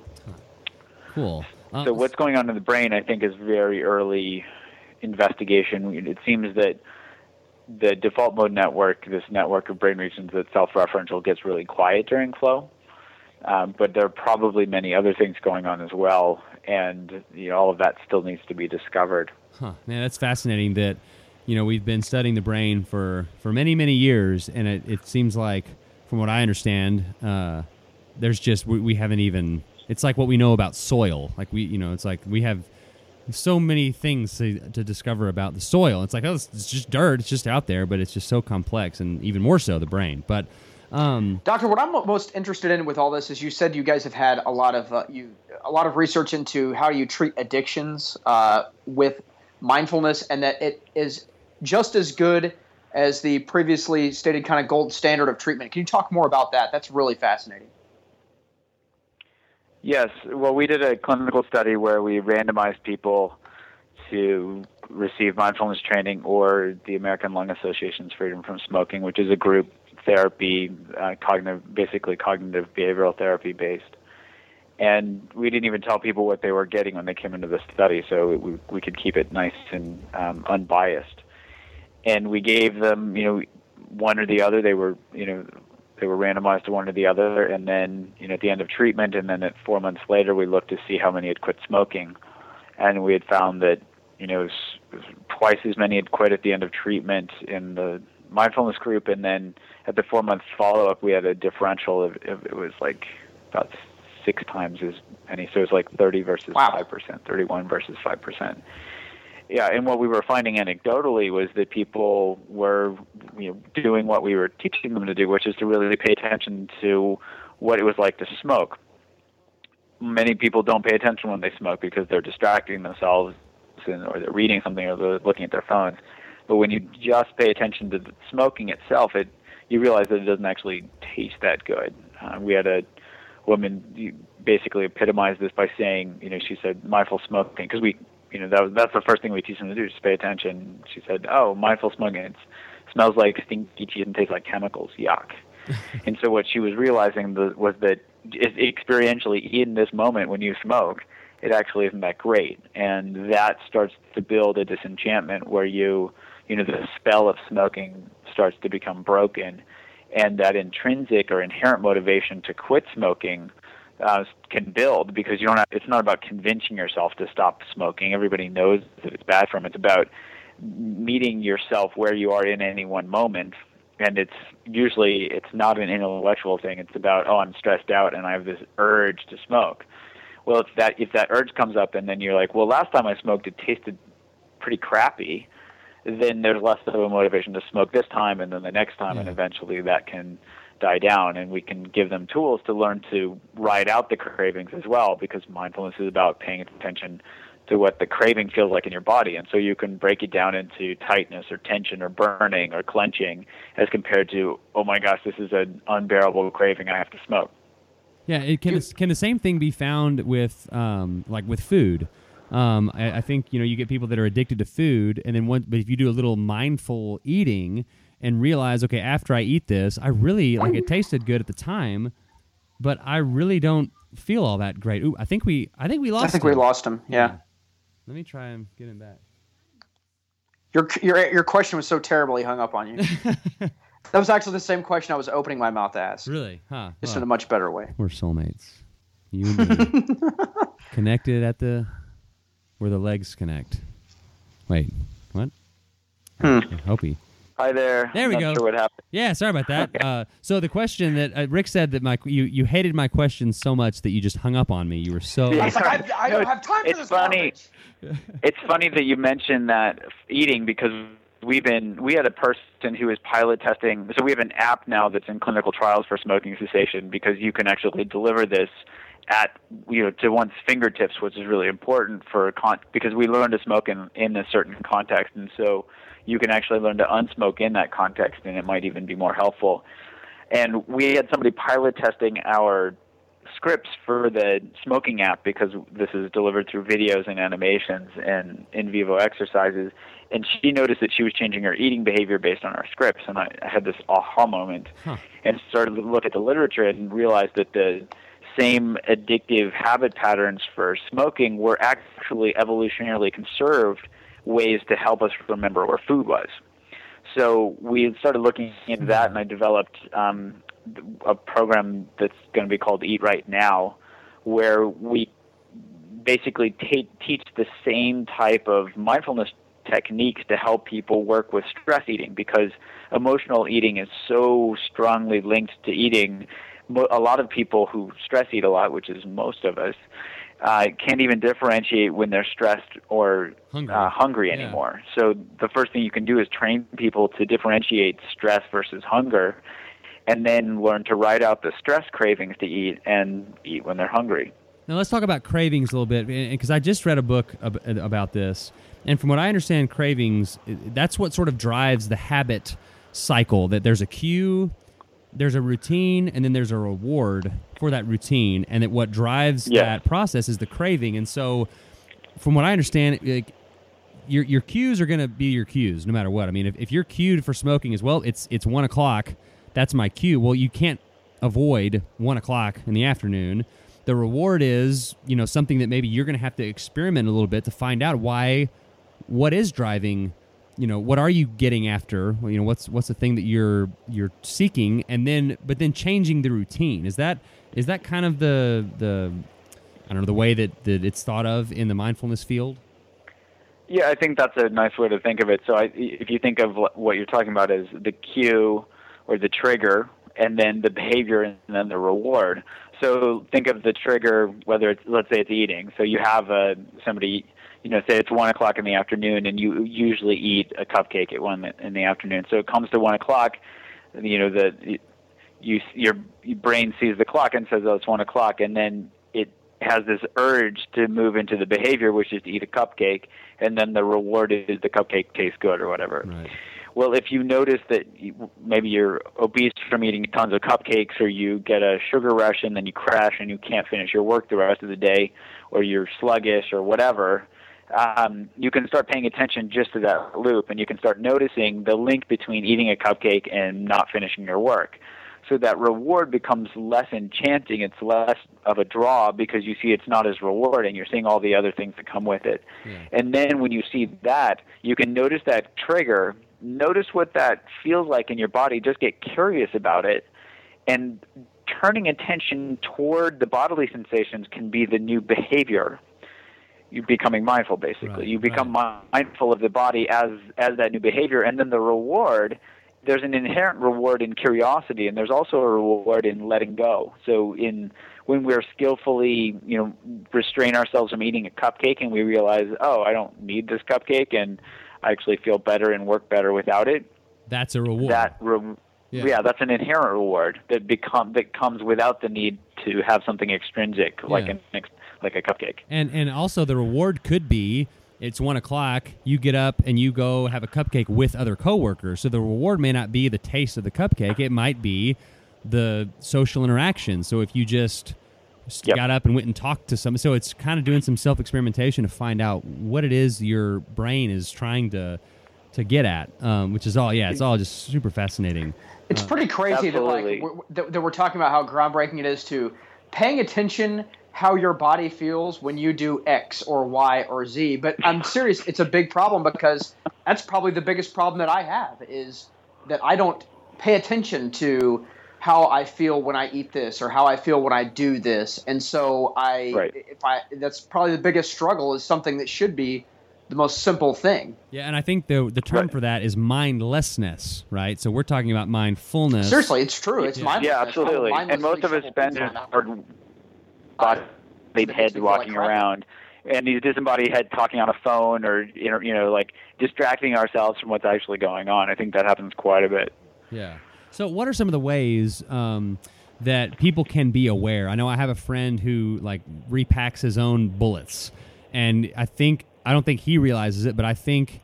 Speaker 3: Cool. Uh,
Speaker 5: So what's going on in the brain, I think, is very early investigation. It seems that the default mode network, this network of brain regions that's self-referential, gets really quiet during flow. Um, but there are probably many other things going on as well, and you know, all of that still needs to be discovered.
Speaker 3: Huh. Man, that's fascinating. That you know we've been studying the brain for for many many years, and it, it seems like, from what I understand, uh, there's just we, we haven't even. It's like what we know about soil. Like we, you know, it's like we have so many things to, to discover about the soil. It's like oh, it's, it's just dirt. It's just out there, but it's just so complex, and even more so the brain. But um,
Speaker 4: Doctor, what I'm most interested in with all this is you said you guys have had a lot of uh, you a lot of research into how you treat addictions uh, with mindfulness, and that it is just as good as the previously stated kind of gold standard of treatment. Can you talk more about that? That's really fascinating.
Speaker 5: Yes. Well, we did a clinical study where we randomized people to receive mindfulness training or the American Lung Association's Freedom from Smoking, which is a group therapy, uh, cognitive, basically cognitive behavioral therapy based. And we didn't even tell people what they were getting when they came into the study, so we, we could keep it nice and um, unbiased. And we gave them, you know, one or the other. They were, you know, they were randomized to one or the other, and then, you know, at the end of treatment, and then at four months later, we looked to see how many had quit smoking, and we had found that, you know, it was, it was twice as many had quit at the end of treatment in the mindfulness group, and then at the four month follow up, we had a differential of, of it was like about six times as many. So it was like 30 versus
Speaker 4: Wow.
Speaker 5: 5%, 31 versus 5%. Yeah, and what we were finding anecdotally was that people were you know, doing what we were teaching them to do, which is to really pay attention to what it was like to smoke. Many people don't pay attention when they smoke because they're distracting themselves and, or they're reading something or they're looking at their phones. But when you just pay attention to the smoking itself, it you realize that it doesn't actually taste that good. Uh, we had a woman basically epitomized this by saying, you know, she said mindful smoking because we, you know, that was, that's the first thing we teach them to do, just pay attention. She said, oh, mindful smoking, it smells like stinky cheese and tastes like chemicals. Yuck. and so what she was realizing the, was that experientially in this moment when you smoke, it actually isn't that great, and that starts to build a disenchantment where you, you know, the spell of smoking starts to become broken, and that intrinsic or inherent motivation to quit smoking uh, can build because you don't. Have, it's not about convincing yourself to stop smoking. Everybody knows that it's bad for them. It's about meeting yourself where you are in any one moment and it's usually it's not an intellectual thing it's about oh i'm stressed out and i have this urge to smoke well if that if that urge comes up and then you're like well last time i smoked it tasted pretty crappy then there's less of a motivation to smoke this time and then the next time and eventually that can die down and we can give them tools to learn to ride out the cravings as well because mindfulness is about paying attention to what the craving feels like in your body. And so you can break it down into tightness or tension or burning or clenching as compared to, oh my gosh, this is an unbearable craving. I have to smoke.
Speaker 3: Yeah, it can can the same thing be found with um, like with food? Um, I, I think you know you get people that are addicted to food, and then one, but if you do a little mindful eating, and realize, okay, after I eat this, I really like it tasted good at the time, but I really don't feel all that great. Ooh, I think we, I think we lost.
Speaker 4: I think
Speaker 3: him.
Speaker 4: we lost him. Yeah.
Speaker 3: Let me try and get him back.
Speaker 4: Your your your question was so terribly hung up on you. that was actually the same question I was opening my mouth to ask,
Speaker 3: Really? Huh?
Speaker 4: just
Speaker 3: Well,
Speaker 4: in a much better way.
Speaker 3: we're soulmates. You and me. connected at the where the legs connect. Wait, what?
Speaker 4: Hmm.
Speaker 3: I hope he.
Speaker 5: Hi there.
Speaker 3: There we
Speaker 5: Not
Speaker 3: go.
Speaker 5: Sure what happened.
Speaker 3: Yeah, sorry about that. Uh, so the question that uh, Rick said that my you you hated my question so much that you just hung up on me. You were so
Speaker 5: Yeah.
Speaker 4: I like, I, I don't have time for
Speaker 5: It's
Speaker 4: this.
Speaker 5: funny. It's funny that you mentioned that eating because we've been we had a person who is pilot testing. So we have an app now that's in clinical trials for smoking cessation because you can actually deliver this at you know to one's fingertips, which is really important for con- because we learn to smoke in in a certain context, and so you can actually learn to unsmoke in that context, and it might even be more helpful. And we had somebody pilot testing our scripts for the smoking app because this is delivered through videos and animations and in vivo exercises. And she noticed that she was changing her eating behavior based on our scripts. And I, had this aha moment
Speaker 3: Huh.
Speaker 5: and started to look at the literature and realized that the same addictive habit patterns for smoking were actually evolutionarily conserved ways to help us remember where food was. So we started looking into that, and I developed um, a program that's going to be called Eat Right Now, where we basically ta- teach the same type of mindfulness techniques to help people work with stress eating because emotional eating is so strongly linked to eating. A lot of people who stress eat a lot, which is most of us, uh, can't even differentiate when they're stressed or
Speaker 3: Hungry.
Speaker 5: Uh, hungry
Speaker 3: Yeah.
Speaker 5: anymore. So the first thing you can do is train people to differentiate stress versus hunger, and then learn to ride out the stress cravings to eat and eat when they're hungry.
Speaker 3: Now let's talk about cravings a little bit because I just read a book ab- about this, and from what I understand, cravings that's what sort of drives the habit cycle. That there's a cue, there's a routine, and then there's a reward for that routine, and that what drives
Speaker 5: Yeah.
Speaker 3: that process is the craving. And so, from what I understand, like, your your cues are going to be your cues no matter what. I mean, if, if you're cued for smoking as well, it's it's one o'clock. That's my cue. Well, you can't avoid one o'clock in the afternoon. The reward is you know something that maybe you're going to have to experiment a little bit to find out why, what is driving. You know what are you getting after? You know what's what's the thing that you're you're seeking, and then but then changing the routine is that is that kind of the the I don't know the way that, that it's thought of in the mindfulness field.
Speaker 5: Yeah, I think that's a nice way to think of it. So, I, if you think of what you're talking about as the cue or the trigger, and then the behavior, and then the reward. So, think of the trigger, whether it's let's say it's eating. So, you have uh, somebody, you know, say it's one o'clock in the afternoon, and you usually eat a cupcake at one in the afternoon. So, it comes to one o'clock, you know, the you your, your brain sees the clock and says, "Oh, it's one o'clock," and then it has this urge to move into the behavior, which is to eat a cupcake, and then the reward is the cupcake tastes good or whatever.
Speaker 3: Right.
Speaker 5: Well, if you notice that you, maybe you're obese from eating tons of cupcakes, or you get a sugar rush and then you crash and you can't finish your work the rest of the day, or you're sluggish or whatever, um, you can start paying attention just to that loop, and you can start noticing the link between eating a cupcake and not finishing your work. So that reward becomes less enchanting. It's less of a draw because you see it's not as rewarding. You're seeing all the other things that come with it. And then when you see that, you can notice that trigger. Notice what that feels like in your body. Just get curious about it. And turning attention toward the bodily sensations can be the new behavior. You're becoming mindful, basically.
Speaker 3: Right,
Speaker 5: you become mindful of the body as as that new behavior, and then the reward. There's an inherent reward in curiosity, and there's also a reward in letting go. So, in when we're skillfully, you know, restrain ourselves from eating a cupcake, and we realize, oh, I don't need this cupcake, and I actually feel better and work better without it.
Speaker 3: That's a reward.
Speaker 5: That re-
Speaker 3: Yeah.
Speaker 5: yeah. that's an inherent reward that become that comes without the need to have something extrinsic like
Speaker 3: Yeah.
Speaker 5: an like a cupcake.
Speaker 3: and and also the reward could be it's one o'clock. You get up and you go have a cupcake with other coworkers. So the reward may not be the taste of the cupcake. It might be the social interaction. So if you just
Speaker 5: Yep.
Speaker 3: got up and went and talked to somebody, so it's kind of doing some self experimentation to find out what it is your brain is trying to to get at, um, which is all yeah, it's all just super fascinating.
Speaker 4: It's pretty crazy that like we're, that, that we're talking about how groundbreaking it is to paying attention how your body feels when you do X or Y or Z. But I'm serious, it's a big problem because that's probably the biggest problem that I have is that I don't pay attention to how I feel when I eat this or how I feel when I do this. And so I
Speaker 5: Right.
Speaker 4: if I that's probably the biggest struggle is something that should be the most simple thing.
Speaker 3: Yeah, and I think the the term
Speaker 5: Right.
Speaker 3: for that is mindlessness, right? So we're talking about mindfulness.
Speaker 4: Seriously, it's true. It's mindlessness.
Speaker 5: Yeah, absolutely. And most of us spend our
Speaker 4: things
Speaker 5: body head
Speaker 4: me feel like
Speaker 5: walking around, and these disembodied head talking on a phone or you know, you know, like distracting ourselves from what's actually going on. I think that happens quite a bit.
Speaker 3: Yeah. So, what are some of the ways um, that people can be aware? I know I have a friend who like repacks his own bullets, and I think I don't think he realizes it, but I think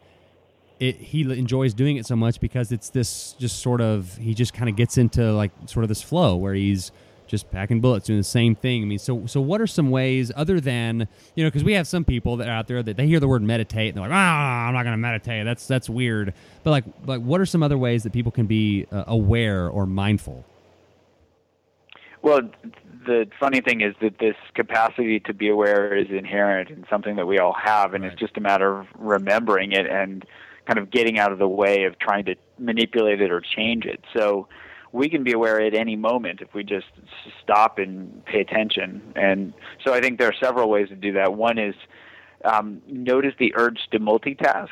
Speaker 3: it he enjoys doing it so much because it's this just sort of he just kind of gets into like sort of this flow where he's just packing bullets doing the same thing. I mean, so so what are some ways other than you know because we have some people that are out there that they hear the word meditate and they're like ah I'm not going to meditate that's that's weird. But like like what are some other ways that people can be uh, aware or mindful?
Speaker 5: Well, the funny thing is that this capacity to be aware is inherent and something that we all have, and
Speaker 3: Right.
Speaker 5: it's just a matter of remembering it and kind of getting out of the way of trying to manipulate it or change it. So we can be aware at any moment if we just stop and pay attention. And so I think there are several ways to do that. One is um, notice the urge to multitask.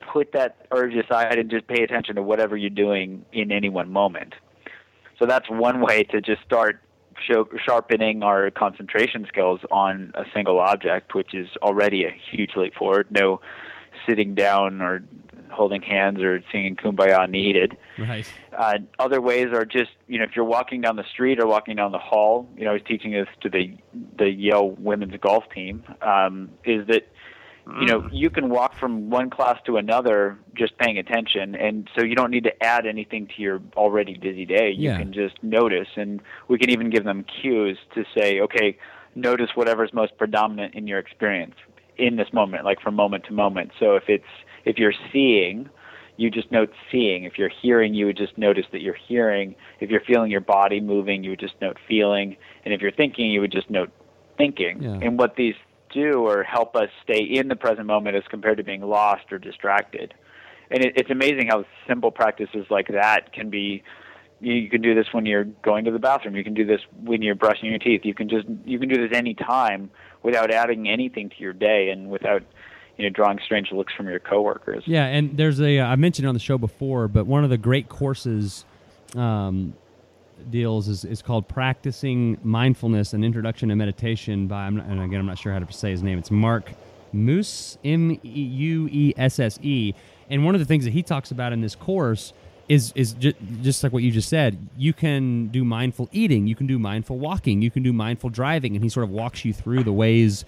Speaker 5: Put that urge aside and just pay attention to whatever you're doing in any one moment. So that's one way to just start show, sharpening our concentration skills on a single object, which is already a huge leap forward. No sitting down or holding hands or singing kumbaya needed.
Speaker 3: Right.
Speaker 5: Uh, other ways are just, you know, if you're walking down the street or walking down the hall, you know, I was teaching this to the the Yale women's golf team, um, is that, you know, you can walk from one class to another just paying attention, and so you don't need to add anything to your already busy day. You
Speaker 3: Yeah.
Speaker 5: can just notice, and we can even give them cues to say, okay, notice whatever's most predominant in your experience in this moment, like from moment to moment. So if it's if you're seeing, you just note seeing. If you're hearing, you would just notice that you're hearing. If you're feeling your body moving, you would just note feeling. And if you're thinking, you would just note thinking.
Speaker 3: Yeah.
Speaker 5: And what these do or help us stay in the present moment as compared to being lost or distracted. And it, it's amazing how simple practices like that can be. You, you can do this when you're going to the bathroom. You can do this when you're brushing your teeth. You can just you can do this any time without adding anything to your day and without you know drawing strange looks from your coworkers.
Speaker 3: Yeah, and there's a uh, mentioned it on the show before, but one of the great courses um, deals is, is called practicing mindfulness and introduction to meditation by I'm not, and again I'm not sure how to say his name. It's Mark Moose M E U E S S E, and one of the things that he talks about in this course is is ju- just like what you just said. You can do mindful eating, you can do mindful walking, you can do mindful driving, and he sort of walks you through the ways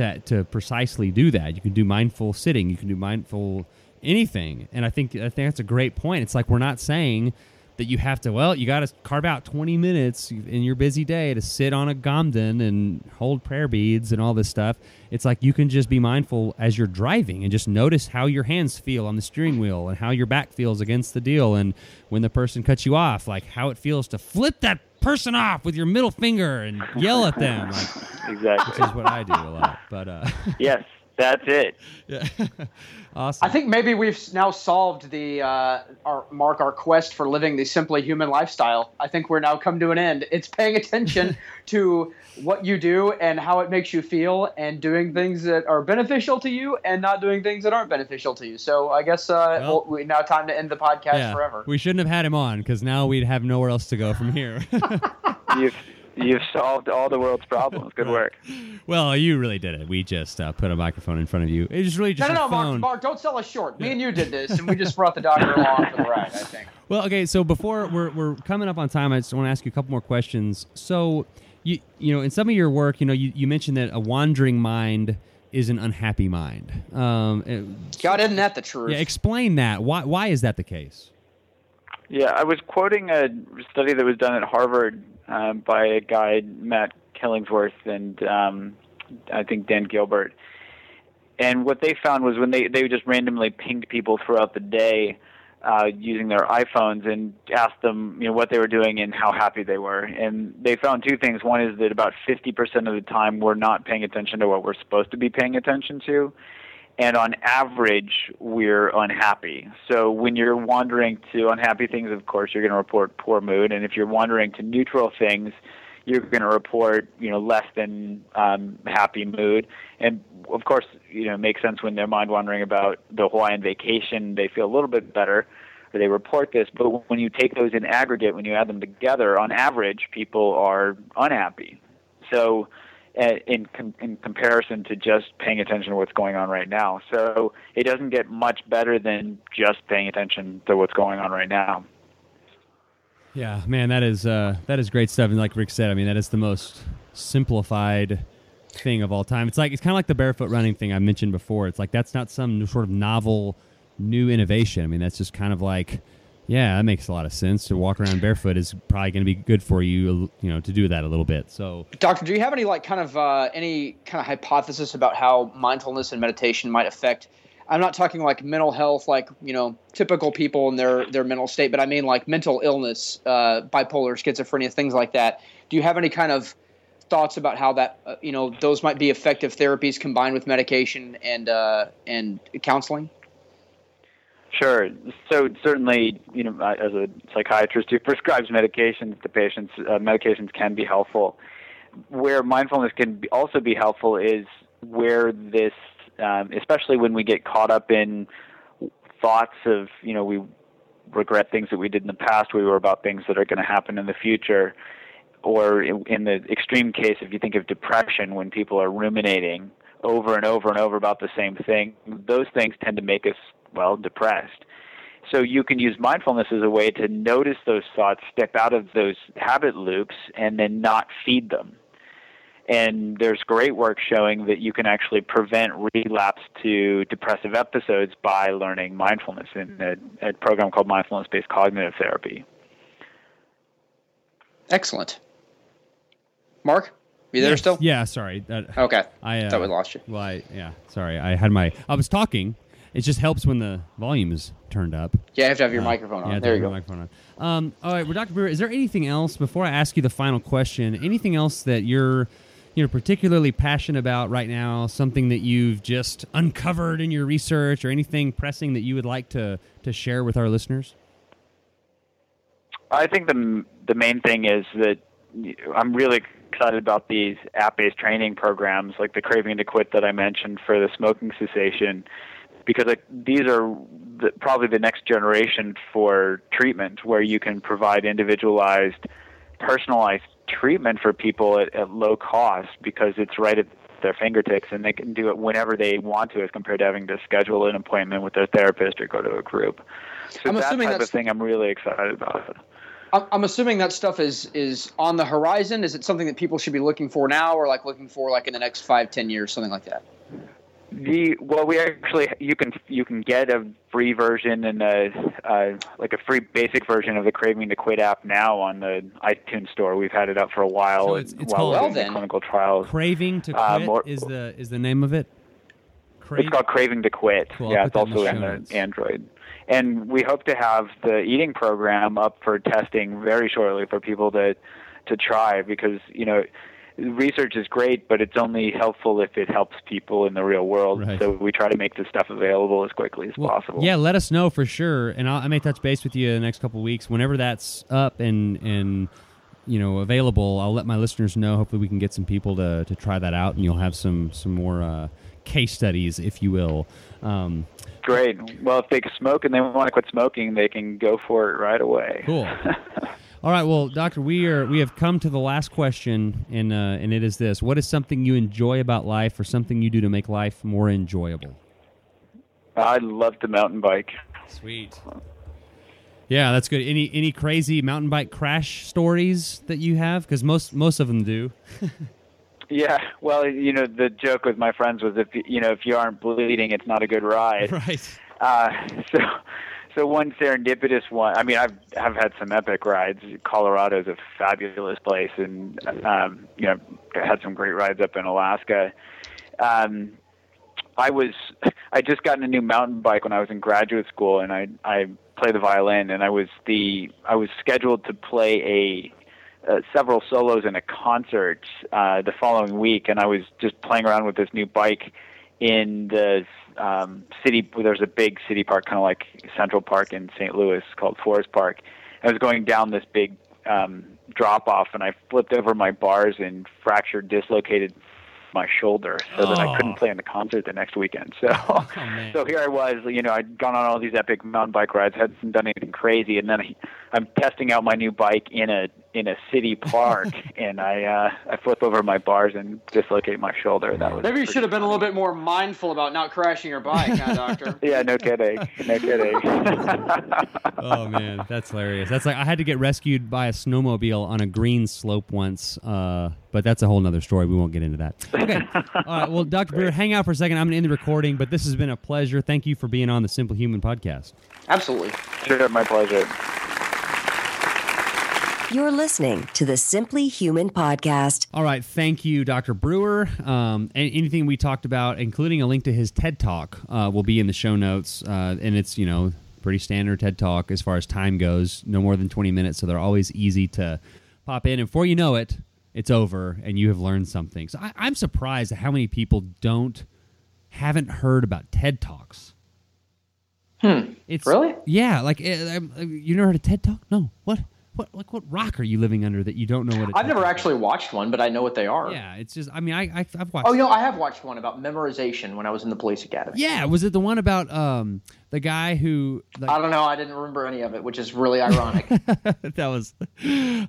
Speaker 3: that to precisely do that. You can do mindful sitting, you can do mindful anything. And I think I think that's a great point. It's like we're not saying that you have to well, you got to carve out 20 minutes in your busy day to sit on a gomden and hold prayer beads and all this stuff. It's like you can just be mindful as you're driving and just notice how your hands feel on the steering wheel and how your back feels against the deal and when the person cuts you off, like how it feels to flip that person off with your middle finger and yell at them. Like
Speaker 5: Exactly.
Speaker 3: which is what I do a lot. But uh,
Speaker 5: yes, that's it.
Speaker 3: yeah, awesome.
Speaker 4: I think maybe we've now solved the uh, our mark our quest for living the simply human lifestyle. I think we're now come to an end. It's paying attention to what you do and how it makes you feel, and doing things that are beneficial to you, and not doing things that aren't beneficial to you. So I guess uh,
Speaker 3: Well-
Speaker 4: well, we, now time to end the podcast
Speaker 3: yeah,
Speaker 4: forever.
Speaker 3: we shouldn't have had him on because now we'd have nowhere else to go from here.
Speaker 5: You've you've solved all the world's problems. Good work.
Speaker 3: well, you really did it. We just uh, put a microphone in front of you. It was really
Speaker 4: no,
Speaker 3: just
Speaker 4: no,
Speaker 3: your
Speaker 4: no, Mark,
Speaker 3: phone.
Speaker 4: Mark, don't sell us short. Me and you did this, and we just brought the doctor along for the ride. I think.
Speaker 3: Well, okay. So before we're we're coming up on time, I just want to ask you a couple more questions. So, you you know, in some of your work, you know, you, you mentioned that a wandering mind is an unhappy mind. Um, it-
Speaker 4: God, isn't that the truth?
Speaker 3: yeah, explain that. Why why is that the case?
Speaker 5: Yeah, I was quoting a study that was done at Harvard um, by a guy Matt Killingsworth and um, I think Dan Gilbert, And what they found was when they they just randomly pinged people throughout the day uh, using their iPhones and asked them, you know, what they were doing and how happy they were. And they found two things. One is that about 50% of the time we're not paying attention to what we're supposed to be paying attention to. And on average, we're unhappy. So when you're wandering to unhappy things, of course, you're going to report poor mood. And if you're wandering to neutral things, you're going to report, you know, less than um, happy mood. And of course, you know, it makes sense when they're mind wandering about the Hawaiian vacation, they feel a little bit better, or they report this. But when you take those in aggregate, when you add them together, on average, people are unhappy. So, in com- in comparison to just paying attention to what's going on right now, so it doesn't get much better than just paying attention to what's going on right now.
Speaker 3: Yeah, man, that is uh, that is great stuff. And like Rick said, I mean, that is the most simplified thing of all time. It's like it's kind of like the barefoot running thing I mentioned before. It's like that's not some sort of novel new innovation. I mean, that's just kind of like, yeah, that makes a lot of sense. To walk around barefoot is probably going to be good for you, you know, to do that a little bit. So,
Speaker 4: doctor, do you have any like kind of uh, any kind of hypothesis about how mindfulness and meditation might affect I'm not talking like mental health, like you know, typical people and their their mental state, but I mean like mental illness, uh, bipolar, schizophrenia, things like that. Do you have any kind of thoughts about how that uh, you know those might be effective therapies combined with medication and uh, and counseling?
Speaker 5: Sure. So certainly, you know, as a psychiatrist who prescribes medications to patients, uh, medications can be helpful. Where mindfulness can be also be helpful is where this um, especially when we get caught up in thoughts of you know we regret things that we did in the past. We were about things that are going to happen in the future, or in, in the extreme case, if you think of depression, when people are ruminating over and over and over about the same thing, those things tend to make us well depressed. So you can use mindfulness as a way to notice those thoughts, step out of those habit loops, and then not feed them. And there's great work showing that you can actually prevent relapse to depressive episodes by learning mindfulness in a, a program called Mindfulness Based Cognitive Therapy.
Speaker 4: Excellent. Mark, you there
Speaker 3: yes.
Speaker 4: still?
Speaker 3: Yeah, sorry.
Speaker 4: That, okay.
Speaker 3: I
Speaker 4: uh, thought we lost you.
Speaker 3: Well, I, yeah, sorry. I had my. I was talking. It just helps when the volume is turned up.
Speaker 4: Yeah, you have to have your uh, microphone on.
Speaker 3: Yeah,
Speaker 4: there you go.
Speaker 3: Microphone on. Um, all right, well, Dr. Brewer, is there anything else before I ask you the final question? Anything else that you're you know particularly passionate about right now something that you've just uncovered in your research or anything pressing that you would like to to share with our listeners
Speaker 5: i think the the main thing is that i'm really excited about these app-based training programs like the craving to quit that i mentioned for the smoking cessation because like, these are the, probably the next generation for treatment where you can provide individualized personalized treatment for people at, at low cost because it's right at their fingertips and they can do it whenever they want to as compared to having to schedule an appointment with their therapist or go to a group. So
Speaker 4: I'm
Speaker 5: that
Speaker 4: assuming
Speaker 5: type
Speaker 4: that's,
Speaker 5: of thing I'm really excited about.
Speaker 4: I'm assuming that stuff is is on the horizon. Is it something that people should be looking for now or like looking for like in the next five, ten years, something like that?
Speaker 5: The well, we actually you can you can get a free version and a uh, like a free basic version of the Craving to Quit app now on the iTunes store. We've had it up for a while.
Speaker 3: So it's, it's
Speaker 5: while
Speaker 3: called
Speaker 5: well, the clinical trials.
Speaker 3: Craving to uh, Quit uh, more, is the is the name of it.
Speaker 5: Cra- it's called Craving to Quit.
Speaker 3: Cool,
Speaker 5: yeah, it's also
Speaker 3: in
Speaker 5: the, the Android. And we hope to have the eating program up for testing very shortly for people to to try because you know research is great, but it's only helpful if it helps people in the real world.
Speaker 3: Right.
Speaker 5: So we try to make this stuff available as quickly as
Speaker 3: well,
Speaker 5: possible.
Speaker 3: Yeah, let us know for sure, and I'll, I may touch base with you in the next couple weeks whenever that's up and and you know available. I'll let my listeners know. Hopefully, we can get some people to to try that out, and you'll have some some more uh, case studies, if you will. Um,
Speaker 5: Great. Well, if they smoke and they want to quit smoking, they can go for it right away.
Speaker 3: Cool. All right, well, doctor, we are we have come to the last question, and uh, and it is this: What is something you enjoy about life, or something you do to make life more enjoyable?
Speaker 5: I love to mountain bike.
Speaker 3: Sweet. Yeah, that's good. Any any crazy mountain bike crash stories that you have? Because most most of them do.
Speaker 5: yeah, well, you know, the joke with my friends was if you know if you aren't bleeding, it's not a good ride.
Speaker 3: Right.
Speaker 5: Uh, so so one serendipitous one. I mean, I've have had some epic rides. Colorado is a fabulous place, and um, you know, had some great rides up in Alaska. Um, I was I just gotten a new mountain bike when I was in graduate school, and I I play the violin, and I was the I was scheduled to play a uh, several solos in a concert uh, the following week, and I was just playing around with this new bike in the um, city. There's a big city park, kind of like Central Park in St. Louis, called Forest Park. I was going down this big um, drop off, and I flipped over my bars and fractured, dislocated my shoulder, so that I
Speaker 3: Oh.
Speaker 5: couldn't play in the concert the next weekend. So,
Speaker 3: man.
Speaker 5: so here I was, you know, I'd gone on all these epic mountain bike rides, hadn't done anything crazy, and then I, I'm testing out my new bike in a in a city park, and I uh, I flip over my bars and dislocate my shoulder. That was
Speaker 6: Maybe you should have been a little bit more mindful about not crashing your bike, huh, Doctor?
Speaker 5: Yeah, no kidding, no kidding.
Speaker 3: oh man, that's hilarious. That's like I had to get rescued by a snowmobile on a green slope once, uh, but that's a whole nother story. We won't get into that. Okay. All right. Well, Dr. Brewer, hang out for a second. I'm going to end the recording, but this has been a pleasure. Thank you for being on the Simple Human podcast.
Speaker 4: Absolutely.
Speaker 5: sure, my pleasure.
Speaker 1: You're listening to the Simply Human podcast.
Speaker 3: All right. Thank you, Dr. Brewer. Um, and anything we talked about, including a link to his TED Talk, uh, will be in the show notes. Uh, and it's, you know, pretty standard TED Talk as far as time goes, no more than 20 minutes. So they're always easy to pop in. And before you know it, it's over and you have learned something. So I, I'm surprised at how many people don't, haven't heard about TED Talks. Hmm. It's
Speaker 4: Really?
Speaker 3: Yeah. Like, uh, you never heard of TED Talk? No. What? What? Like, what rock are you living under that you don't know what? it's
Speaker 4: I've never
Speaker 3: Talk
Speaker 4: actually watched one, but I know what they are.
Speaker 3: yeah, it's just. I mean, I, I I've watched.
Speaker 4: Oh, you know, I have watched one about memorization when I was in the police academy.
Speaker 3: Yeah, was it the one about um the guy who like,
Speaker 4: I don't know. I didn't remember any of it, which is really ironic.
Speaker 3: that was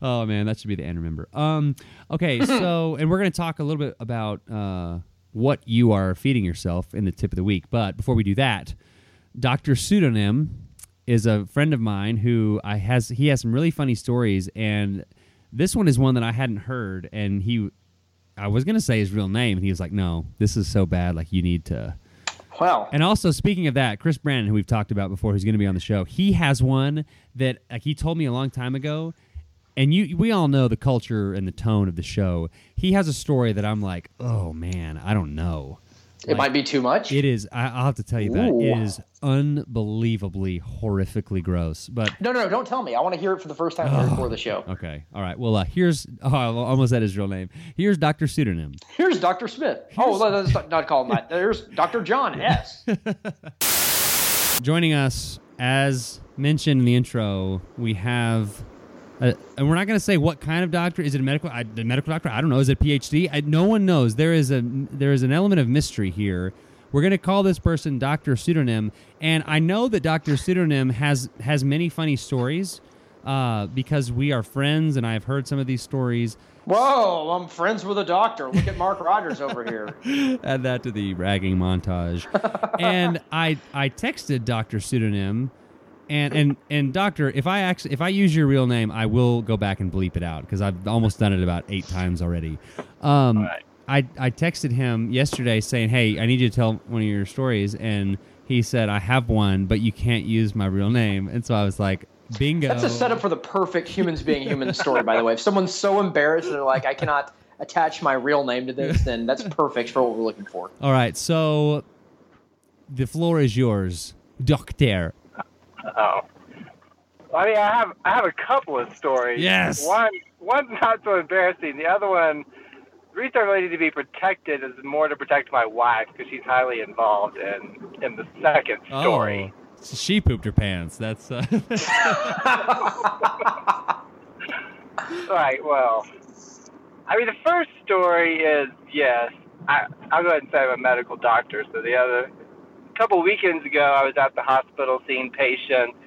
Speaker 3: oh man, that should be the end remember. Um okay, so and we're going to talk a little bit about uh what you are feeding yourself in the tip of the week. But before we do that, Dr. Pseudonym is a friend of mine who I has he has some really funny stories and this one is one that I hadn't heard and he I was going to say his real name and he was like, "No, this is so bad like you need to
Speaker 4: well,
Speaker 3: And also, speaking of that, Chris Brandon, who we've talked about before, who's going to be on the show, he has one that like he told me a long time ago. And you, we all know the culture and the tone of the show. He has a story that I'm like, oh man, I don't know.
Speaker 4: It might be too much.
Speaker 3: It is. I, I'll have to tell you that
Speaker 4: Ooh.
Speaker 3: it is unbelievably, horrifically gross. But
Speaker 4: no, no, no, don't tell me. I want to hear it for the first time before the show.
Speaker 3: okay, all right. Well, uh, here's. Oh, I almost said his real name. Here's Doctor Pseudonym.
Speaker 4: Here's Dr. Smith. Oh, let's not- not call him that. There's Dr. John S.
Speaker 3: Joining us, as mentioned in the intro, we have, uh and we're not going to say what kind of doctor. Is it a medical? I, a medical doctor? I don't know. Is it a PhD? I, no one knows. There is a there is an element of mystery here. We're going to call this person Doctor Pseudonym, and I know that Doctor Pseudonym has has many funny stories uh, because we are friends, and I've heard some of these stories.
Speaker 4: Whoa, I'm friends with a doctor. Look at Mark Rogers over here.
Speaker 3: Add that to the ragging montage. and I I texted Doctor Pseudonym, and and and Doctor, if I actually if I use your real name, I will go back and bleep it out because I've almost done it about eight times already. Um, I I texted him yesterday saying, "Hey, I need you to tell one of your stories," and he said, "I have one, but you can't use my real name." And so I was like, "Bingo!"
Speaker 4: That's a setup for the perfect humans being human story, by the way. If someone's so embarrassed they're like, I cannot attach my real name to this, then that's perfect for what we're looking for.
Speaker 3: All right, so the floor is yours, Doctor.
Speaker 7: Oh. I mean, I have I have a couple of stories.
Speaker 3: Yes.
Speaker 7: One one's not so embarrassing. The other one, the reason I really need to be protected is more to protect my wife because she's highly involved in in the second story.
Speaker 3: Oh, she pooped her pants. That's uh,
Speaker 7: Right. Well, I mean, the first story is yes. I I'll go ahead and say I'm a medical doctor. So the other, a couple weekends ago, I was at the hospital seeing patients,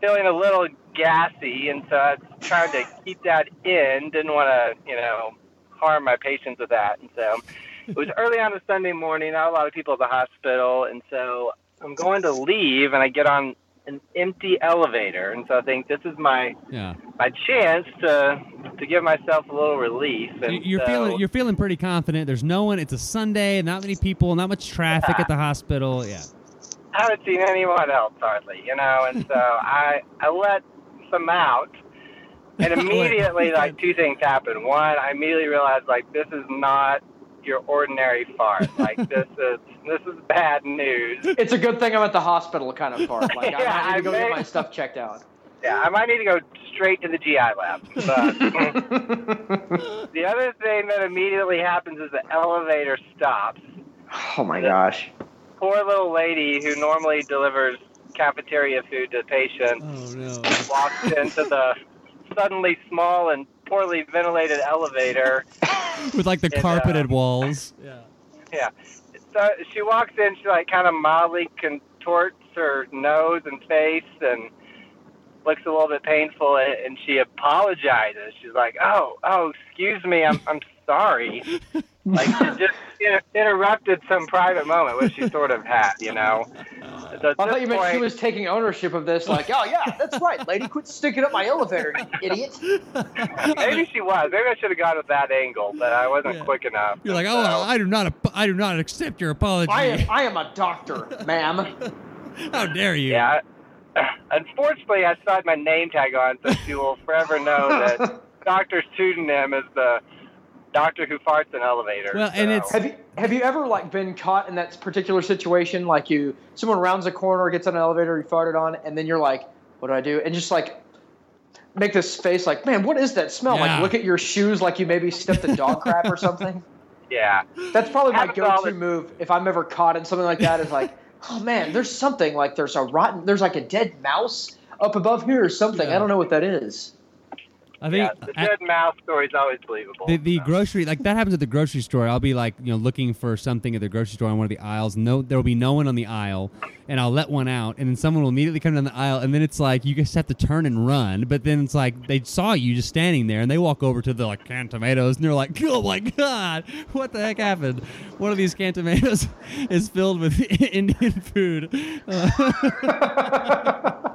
Speaker 7: feeling a little gassy, and so I was trying to keep that in. Didn't want to, you know, harm my patients with that, and so it was early on a Sunday morning. Not a lot of people at the hospital, and so I'm going to leave, and I get on an empty elevator, and so I think this is my
Speaker 3: yeah.
Speaker 7: my chance to to give myself a little relief. And
Speaker 3: You- You're
Speaker 7: so,
Speaker 3: feeling you're feeling pretty confident. There's no one. It's a Sunday. Not many people. Not much traffic at the hospital. Yeah.
Speaker 7: I haven't seen anyone else hardly, you know, and so I I let some out, and immediately like two things happened. One, I immediately realized like this is not your ordinary fart. Like this is this is bad news.
Speaker 4: It's a good thing I'm at the hospital kind of part. Like I
Speaker 7: Yeah,
Speaker 4: might need to go
Speaker 7: I
Speaker 4: get my stuff checked out.
Speaker 7: Yeah, I might need to go straight to the GI lab. But the other thing that immediately happens is the elevator stops.
Speaker 4: Oh my gosh.
Speaker 7: Poor little lady who normally delivers cafeteria food to patients
Speaker 3: Oh no.
Speaker 7: walks into the suddenly small and poorly ventilated elevator.
Speaker 3: With like the
Speaker 7: And, uh,
Speaker 3: carpeted walls. Yeah.
Speaker 7: Yeah. So she walks in, she like kind of mildly contorts her nose and face and looks a little bit painful and and she apologizes. She's like, "Oh, oh, excuse me. I'm I'm sorry." like she just inter- interrupted some private moment which she sort of had, you know. So
Speaker 4: I thought you meant she was taking ownership of this. Like, oh yeah, that's right, lady. Quit sticking up my elevator, you idiot.
Speaker 7: Maybe she was. Maybe I should have gone with that angle, but I wasn't
Speaker 3: Yeah.
Speaker 7: quick enough.
Speaker 3: You're like,
Speaker 7: So-
Speaker 3: oh, I do not, ap- I do not accept your apology.
Speaker 4: I am I am a doctor, ma'am.
Speaker 3: How dare you?
Speaker 7: Yeah. Unfortunately, I still had my name tag on, so she will forever know that Doctor pseudonym is the doctor who farts in elevators.
Speaker 3: Well, and it's-
Speaker 4: Have you have you ever like been caught in that particular situation? Like you, someone rounds a corner, gets on an elevator, you farted on, and then you're like, "What do I do?" And just like make this face, like, "Man, what is that smell?"
Speaker 3: Yeah.
Speaker 4: Like look at your shoes, like you maybe stepped in dog crap or something.
Speaker 7: yeah.
Speaker 4: That's probably my go-to
Speaker 7: the-
Speaker 4: move if I'm ever caught in something like that. Is like, oh man, there's something like there's a rotten, there's like a dead mouse up above here or something.
Speaker 3: Yeah.
Speaker 4: I don't know what that is.
Speaker 3: I think
Speaker 7: Yeah, the
Speaker 3: at-
Speaker 7: dead mouse story is always believable.
Speaker 3: the, the
Speaker 7: so.
Speaker 3: grocery like that happens at the grocery store. I'll be like, you know, looking for something at the grocery store on one of the aisles. No, there will be no one on the aisle, and I'll let one out, and then someone will immediately come down the aisle, and then it's like you just have to turn and run. But then it's like they saw you just standing there, and they walk over to the like canned tomatoes, and they're like, oh my god, what the heck happened? One of these canned tomatoes is filled with Indian food. Uh,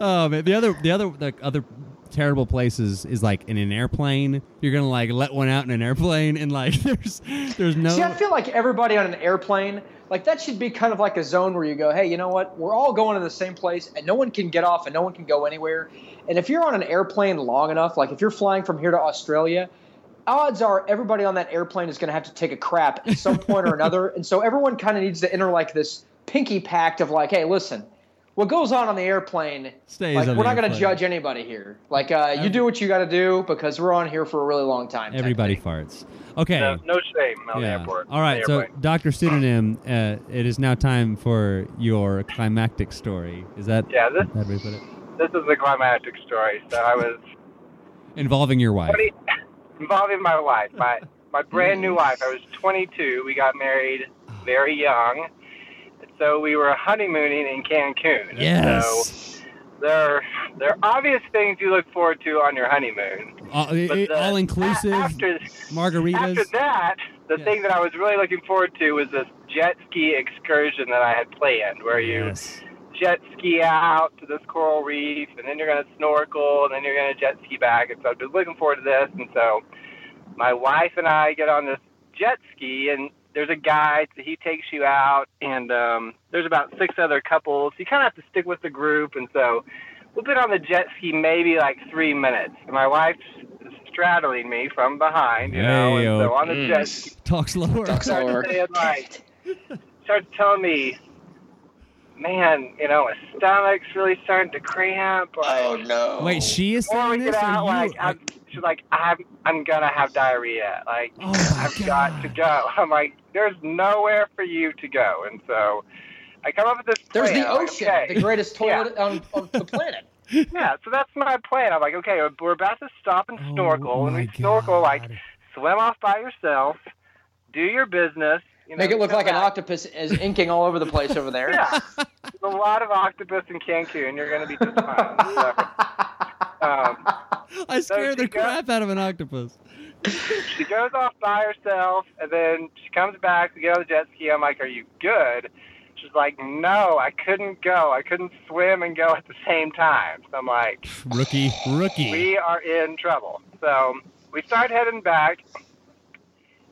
Speaker 3: oh man, the other the other the other terrible places is like in an airplane. You're gonna like let one out in an airplane, and like there's there's no.
Speaker 4: See, I feel like everybody on an airplane, like that should be kind of like a zone where you go, hey, you know what? We're all going to the same place, and no one can get off, and no one can go anywhere. And if you're on an airplane long enough, like if you're flying from here to Australia, odds are everybody on that airplane is going to have to take a crap at some point or another. And so everyone kind of needs to enter like this pinky pact of like, hey, listen. What goes on on the airplane?
Speaker 3: Stays
Speaker 4: like
Speaker 3: on
Speaker 4: we're
Speaker 3: the
Speaker 4: not going to judge anybody here. Like uh, you do what you got to do because we're on here for a really long time.
Speaker 3: Everybody farts. Okay.
Speaker 7: No, no shame on the airport.
Speaker 3: All right. So. Doctor Pseudonym, uh, it is now time for your climactic story. Is that
Speaker 7: Yeah, this
Speaker 3: that way to put it?
Speaker 7: this is the climactic story. So I was
Speaker 3: Involving your wife.
Speaker 7: 20, involving my wife, my my brand new wife. I was 22. We got married very young, so we were honeymooning in Cancun.
Speaker 3: Yes.
Speaker 7: So there, there are obvious things you look forward to on your honeymoon.
Speaker 3: Uh,
Speaker 7: all, the,
Speaker 3: all inclusive.
Speaker 7: After,
Speaker 3: margaritas.
Speaker 7: after that, the
Speaker 3: Yeah.
Speaker 7: thing that I was really looking forward to was this jet ski excursion that I had planned, where you
Speaker 3: Yes.
Speaker 7: jet ski out to this coral reef, and then you're going to snorkel, and then you're going to jet ski back. And so I've been looking forward to this. And so my wife and I get on this jet ski, and there's a guide, so he takes you out, and um, there's about six other couples. You kind of have to stick with the group, and so we've been on the jet ski maybe like three minutes. And my wife's straddling me from behind, you know, and so on the jet ski,
Speaker 3: Talk slower.
Speaker 4: Talk slower.
Speaker 7: started saying like, started telling me, man, you know, my stomach's really starting to cramp. Like, oh,
Speaker 4: no!
Speaker 3: Wait, she is
Speaker 7: before we
Speaker 3: saying
Speaker 7: get
Speaker 3: this, or
Speaker 7: out,
Speaker 3: you?
Speaker 7: like, I'm, she's like, I'm, I'm gonna have diarrhea. Like,
Speaker 3: Oh
Speaker 7: I've got to go. I'm like, there's nowhere for you to go, and so I come up with this Plan.
Speaker 4: There's the
Speaker 7: I'm like,
Speaker 4: ocean,
Speaker 7: okay.
Speaker 4: the greatest toilet on, on the planet.
Speaker 7: yeah, so that's my plan. I'm like, okay, we're about to stop and
Speaker 3: Oh
Speaker 7: snorkel, and
Speaker 3: my
Speaker 7: we snorkel like swim off by yourself, do your business. You know,
Speaker 4: Make it look
Speaker 7: come
Speaker 4: like an octopus is inking all over the place over there.
Speaker 7: Yeah, there's a lot of octopus in Cancun. And you're going to be just fine. So, um,
Speaker 3: I scared
Speaker 7: she
Speaker 3: the
Speaker 7: go-
Speaker 3: crap out of an octopus.
Speaker 7: she goes off by herself, and then she comes back. We get on the jet ski. I'm like, "Are you good?" She's like, "No, I couldn't go. I couldn't swim and go at the same time." So I'm like,
Speaker 3: Rookie, rookie.
Speaker 7: "We are in trouble." So we start heading back,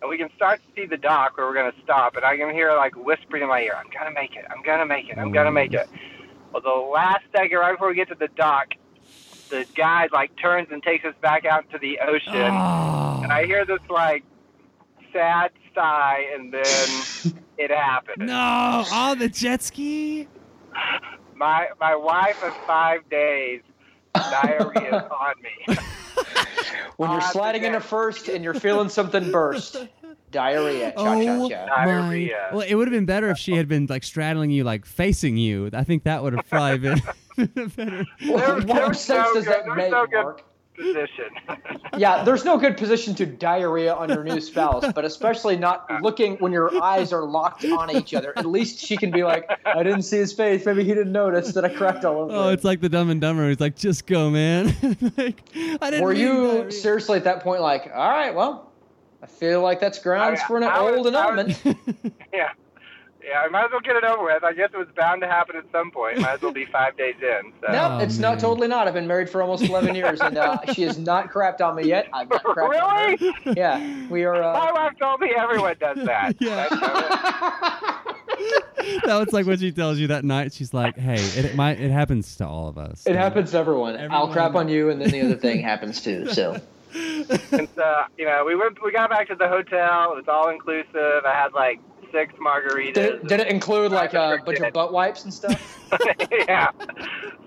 Speaker 7: and we can start to see the dock where we're going to stop. And I can hear like whispering in my ear, "I'm gonna make it. I'm gonna make it. I'm gonna make it." Well, the last second, right before we get to the dock, the guy like turns and takes us back out to the ocean.
Speaker 3: Oh.
Speaker 7: And I hear this like sad sigh, and then it happened.
Speaker 3: No, oh, the jet ski.
Speaker 7: My my wife of five days diarrhea is on me.
Speaker 4: When you're
Speaker 7: Ah,
Speaker 4: sliding into first and you're feeling something burst, diarrhea. Cha
Speaker 3: Oh,
Speaker 4: cha cha.
Speaker 7: Diarrhea.
Speaker 3: My. Well, it would have been better if she had been like straddling you, like facing you. I think that would have probably been better.
Speaker 4: What
Speaker 7: There was
Speaker 4: sense
Speaker 7: no
Speaker 4: does
Speaker 7: good-
Speaker 4: that make,
Speaker 7: no
Speaker 4: Mark?
Speaker 7: Position.
Speaker 4: Yeah, there's no good position to diarrhea on your new spouse, but especially not looking when your eyes are locked on each other. At least she can be like, I didn't see his face. Maybe he didn't notice that I cracked all over.
Speaker 3: Oh,
Speaker 4: him."
Speaker 3: it's like the Dumb and Dumber. He's like, just go, man. like, I didn't
Speaker 4: Were you
Speaker 3: diarrhea.
Speaker 4: seriously at that point like, all right, well, I feel like that's grounds
Speaker 7: I-
Speaker 4: for an
Speaker 7: I was-
Speaker 4: old
Speaker 7: I was-
Speaker 4: annulment.
Speaker 7: yeah. Yeah, I might as well get it over with. I guess it was bound to happen at some point. Might as well be five days in. So.
Speaker 4: No,
Speaker 3: Oh,
Speaker 4: it's
Speaker 3: man.
Speaker 4: not totally not. I've been married for almost 11 years, and uh, she has not crapped on me yet. I've not crapped on
Speaker 7: Really?
Speaker 4: her. Yeah, we are.
Speaker 7: My
Speaker 4: Uh,
Speaker 7: wife told me everyone does that.
Speaker 3: Yeah.
Speaker 7: That's-
Speaker 3: that was like when she tells you that night. She's like, "Hey, it, it might it happens to all of us.
Speaker 4: it happens to everyone. I'll crap on you, and then the other thing happens too. So.
Speaker 7: and so, you know, we went, we got back to the hotel. It was all inclusive. I had like six margaritas.
Speaker 4: Did it, did it include like a uh, bunch of butt wipes and stuff?
Speaker 7: yeah.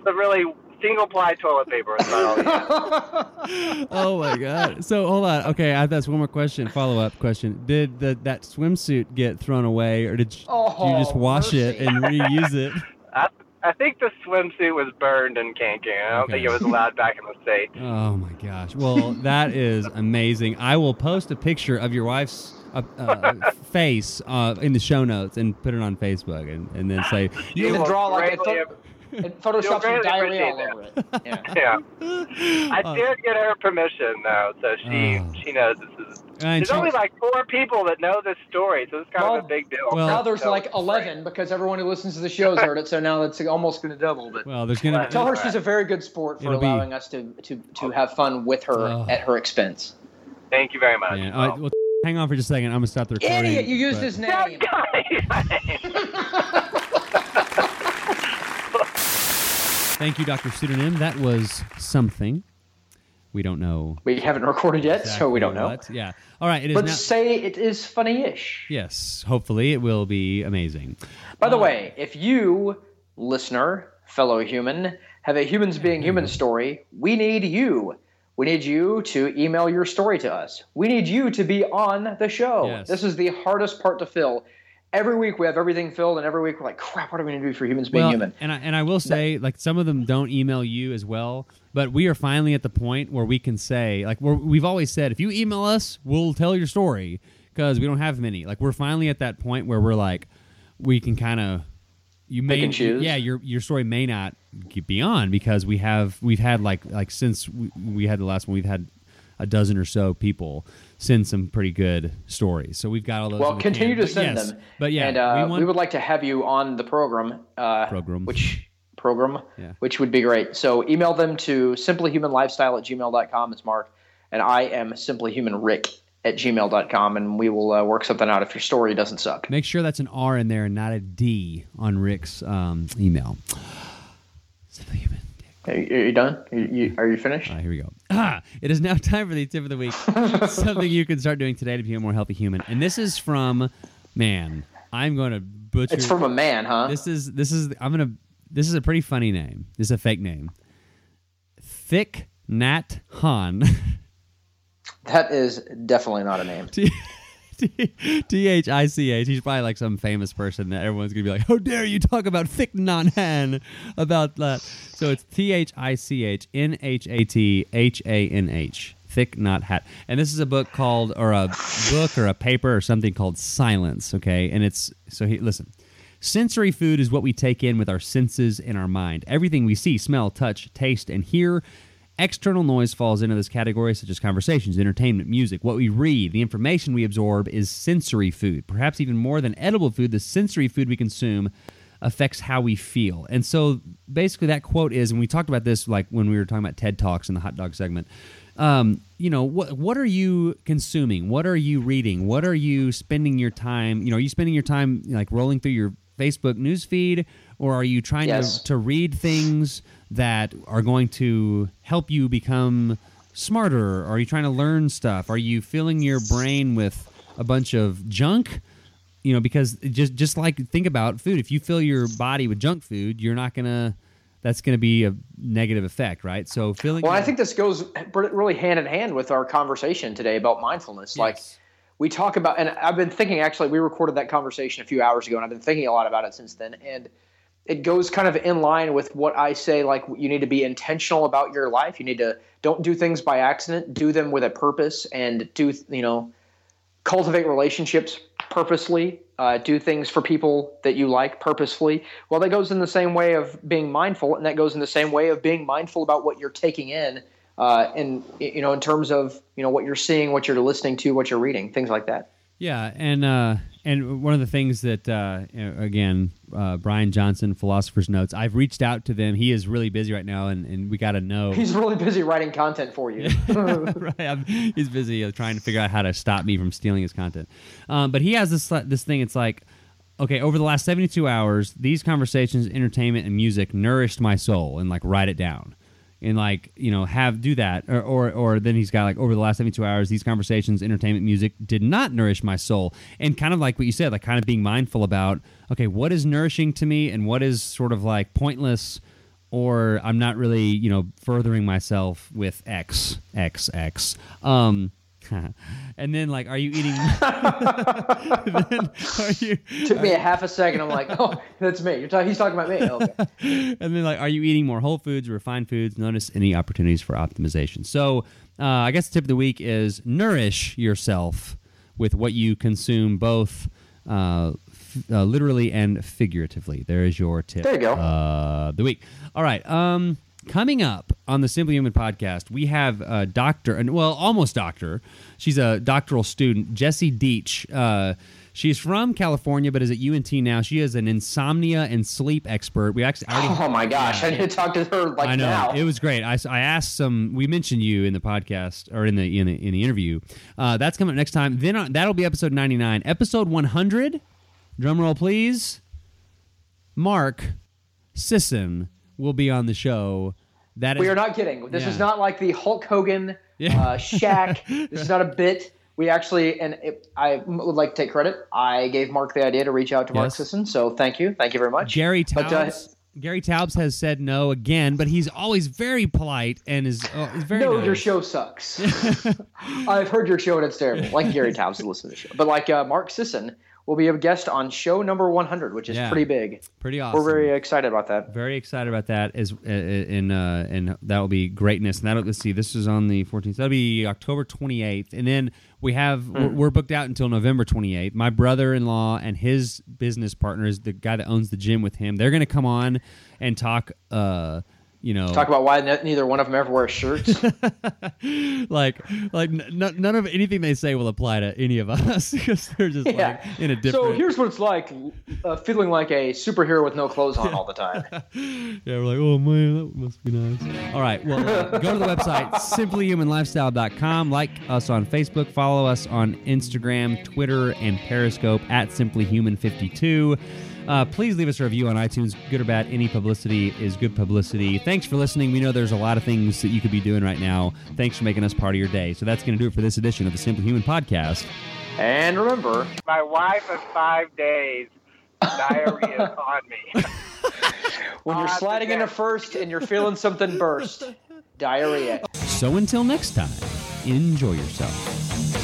Speaker 7: Some really single ply toilet paper was about all
Speaker 3: oh my god. So hold on. Okay, I have that's one more question. Follow up question. Did the that swimsuit get thrown away, or did you,
Speaker 4: Oh,
Speaker 3: you just oh, wash it and reuse it?
Speaker 7: I, I think the swimsuit was burned in Cancun. I don't
Speaker 3: Okay.
Speaker 7: think it was allowed back in the state.
Speaker 3: Oh my gosh. Well, that is amazing. I will post a picture of your wife's uh, uh, face uh, in the show notes and put it on Facebook, and, and then say
Speaker 4: You
Speaker 7: will
Speaker 4: can draw like a
Speaker 7: greatly
Speaker 4: pho- and Photoshop some diarrhea all over it. Yeah.
Speaker 7: Yeah. I
Speaker 3: Uh,
Speaker 7: did get her permission though, so she
Speaker 3: Oh.
Speaker 7: she knows this is. There's
Speaker 3: she-
Speaker 7: only like four people that know this story, so it's kind
Speaker 4: Well-
Speaker 7: of a big deal.
Speaker 3: Well-
Speaker 4: now there's
Speaker 7: So-
Speaker 4: like 11 because everyone who listens to the show's heard it, so now it's almost going to double. But
Speaker 3: Well, there's gonna.
Speaker 4: tell her she's a very good sport for
Speaker 3: It'll be-
Speaker 4: allowing us to, to, to have fun with her
Speaker 3: Oh.
Speaker 4: at her expense.
Speaker 7: Thank you very much.
Speaker 3: Yeah, all right, well, hang on for just a second. I'm gonna stop the recording.
Speaker 4: Idiot! You used
Speaker 3: but-
Speaker 4: his name.
Speaker 3: Thank you, Dr. Pseudonym. That was something. We don't know.
Speaker 4: We haven't recorded yet, so we don't know.
Speaker 3: what. Yeah. All right. It is
Speaker 4: But
Speaker 3: now.
Speaker 4: say it is funny-ish.
Speaker 3: yes. Hopefully, it will be amazing.
Speaker 4: By the uh, way, if you, listener, fellow human, have a humans being human mm-hmm. story, we need you. We need you to email your story to us. We need you to be on the show.
Speaker 3: Yes.
Speaker 4: This is the hardest part to fill. Every week we have everything filled, and every week we're like, crap, what are we going to do for humans being
Speaker 3: well,
Speaker 4: human?
Speaker 3: and I, and I will say, like some of them don't email you as well, but we are finally at the point where we can say, like we're, we've always said, if you email us, we'll tell your story because we don't have many. Like we're finally at that point where we're like, we can kind of you may
Speaker 4: choose?
Speaker 3: yeah your your story may not beyond because we have we've had like like since we, we had the last one we've had a dozen or so people send some pretty good stories so we've got all those
Speaker 4: Well, continue to send
Speaker 3: yes,
Speaker 4: them.
Speaker 3: but yeah
Speaker 4: and uh,
Speaker 3: we,
Speaker 4: we, would like to have you on the program. Uh,
Speaker 3: Program.
Speaker 4: Which program?
Speaker 3: Yeah.
Speaker 4: Which would be great. So email them to simplyhumanlifestyle at gmail.com. It's Mark. And I am simplyhumanrick at gmail.com. And we will uh, work something out if your story doesn't suck.
Speaker 3: Make sure that's an R in there and not a D on Rick's um, email.
Speaker 4: Are you, are you done? Are you, are you finished?
Speaker 3: All right, here we go. Ah, it is now time for the tip of the week. Something you can start doing today to be a more healthy human. And this is from, man, I'm going to butcher.
Speaker 4: It's from a man, huh?
Speaker 3: This is this is I'm gonna this is a pretty funny name. This is a fake name. Thick Nat Han.
Speaker 4: That is definitely not a name.
Speaker 3: T H I C H. He's probably like some famous person that everyone's gonna be like, "How dare you talk about Thick Non Han about that?" So it's T H I C H N H A T H A N H. Thick Not Hat. And this is a book called, or a book or a paper or something called Silence. Okay, and it's so he listen. Sensory food is what we take in with our senses and our mind. Everything we see, smell, touch, taste, and hear. External noise falls into this category, such as conversations, entertainment, music. What we read, the information we absorb is sensory food. Perhaps even more than edible food, the sensory food we consume affects how we feel. And so basically, that quote is, and we talked about this like when we were talking about TED Talks in the hot dog segment. Um, you know, what what are you consuming? What are you reading? What are you spending your time? You know, are you spending your time like rolling through your Facebook news feed, or are you trying
Speaker 4: Yes.
Speaker 3: to, to read things that are going to help you become smarter? Are you trying to learn stuff? Are you filling your brain with a bunch of junk you know because just just like think about food if you fill your body with junk food you're not gonna that's gonna be a negative effect right so filling
Speaker 4: Well, I think this goes really hand in hand with our conversation today about mindfulness. Like we talk about, and I've been thinking actually, we recorded that conversation a few hours ago, and I've been thinking a lot about it since then. And it goes kind of in line with what I say. Like you need to be intentional about your life. You need to don't do things by accident. Do them with a purpose, and do you know cultivate relationships purposely. Uh, do things for people that you like purposefully. Well, that goes in the same way of being mindful, and that goes in the same way of being mindful about what you're taking in, uh, and you know, in terms of you know what you're seeing, what you're listening to, what you're reading, things like that.
Speaker 3: Yeah, and uh, and one of the things that uh, again, uh, Brian Johnson, Philosopher's Notes. I've reached out to them. He is really busy right now, and, and we got to know.
Speaker 4: He's really busy writing content for you.
Speaker 3: right, I'm, he's busy uh, trying to figure out how to stop me from stealing his content. Um, but he has this this thing. It's like, okay, over the last 72 hours, these conversations, entertainment, and music nourished my soul, and like write it down. And like you know, have do that, or, or or then he's got like over the last seventy two hours, these conversations, entertainment, music did not nourish my soul, and kind of like what you said, like kind of being mindful about, okay, what is nourishing to me, and what is sort of like pointless, or I'm not really, you know, furthering myself with X, X, X. Um, and then like, are you eating? then are you?
Speaker 4: Took me a half a second. I'm like, oh, that's me. You're talking. He's talking about me. Okay.
Speaker 3: and then like, are you eating more whole foods, refined foods? Notice any opportunities for optimization. So, uh, I guess the tip of the week is nourish yourself with what you consume, both uh, uh, literally and figuratively. There is your tip.
Speaker 4: There you go.
Speaker 3: Uh, the week. All right. Um, coming up on the Simply Human podcast, we have a doctor, and well, almost doctor. She's a doctoral student, Jessie Deach. Uh, she's from California, but is at UNT now. She is an insomnia and sleep expert. We actually already
Speaker 4: Oh my gosh, I need to talk to her like
Speaker 3: I know
Speaker 4: now.
Speaker 3: it was great. I, I asked some. We mentioned you in the podcast or in the in the, in the interview. Uh, that's coming up next time. Then uh, that'll be episode ninety nine. Episode one hundred. Drum roll, please. Mark Sisson will be on the show. That
Speaker 4: We are not kidding. This
Speaker 3: Yeah.
Speaker 4: is not like the Hulk Hogan,
Speaker 3: Yeah.
Speaker 4: uh, Shaq. this is not a bit. We actually, and it, I would like to take credit. I gave Mark the idea to reach out to Mark Sisson, so thank you, thank you very much.
Speaker 3: Gary
Speaker 4: But, uh,
Speaker 3: Taubes. Gary Taubes has said no again, but he's always very polite and is, uh, is very
Speaker 4: no,
Speaker 3: nice.
Speaker 4: your show sucks. I've heard your show and it's terrible. Like Gary Taubes to listen to the show, but like uh, Mark Sisson will be a guest on show number 100, which is
Speaker 3: Yeah.
Speaker 4: pretty big.
Speaker 3: Pretty awesome.
Speaker 4: We're very excited about that.
Speaker 3: very excited about that as uh, and uh, and that will be greatness and that'll let's see this is on the 14th that'll be October 28th and then we have we're, we're booked out until November 28th my brother-in-law and his business partner is the guy that owns the gym with him they're going to come on and talk uh you know
Speaker 4: Talk about why ne- neither one of them ever wears shirts.
Speaker 3: like like n- n- none of anything they say will apply to any of us because they're just
Speaker 4: yeah.
Speaker 3: like in a different So
Speaker 4: here's what it's like uh, feeling like a superhero with no clothes on all the time.
Speaker 3: Yeah, we're like, oh man, that must be nice. All right, well, uh, go to the website, simplyhumanlifestyle.com. Like us on Facebook, follow us on Instagram, Twitter, and Periscope at simplyhuman52. Uh, please leave us a review on iTunes. Good or bad, any publicity is good publicity. Thanks for listening. We know there's a lot of things that you could be doing right now. Thanks for making us part of your day. So that's going to do it for this edition of the Simply Human Podcast.
Speaker 4: And remember,
Speaker 7: My wife of five days, diarrhea is on me.
Speaker 4: when you're sliding into first and you're feeling something burst, diarrhea.
Speaker 3: So until next time, enjoy yourself.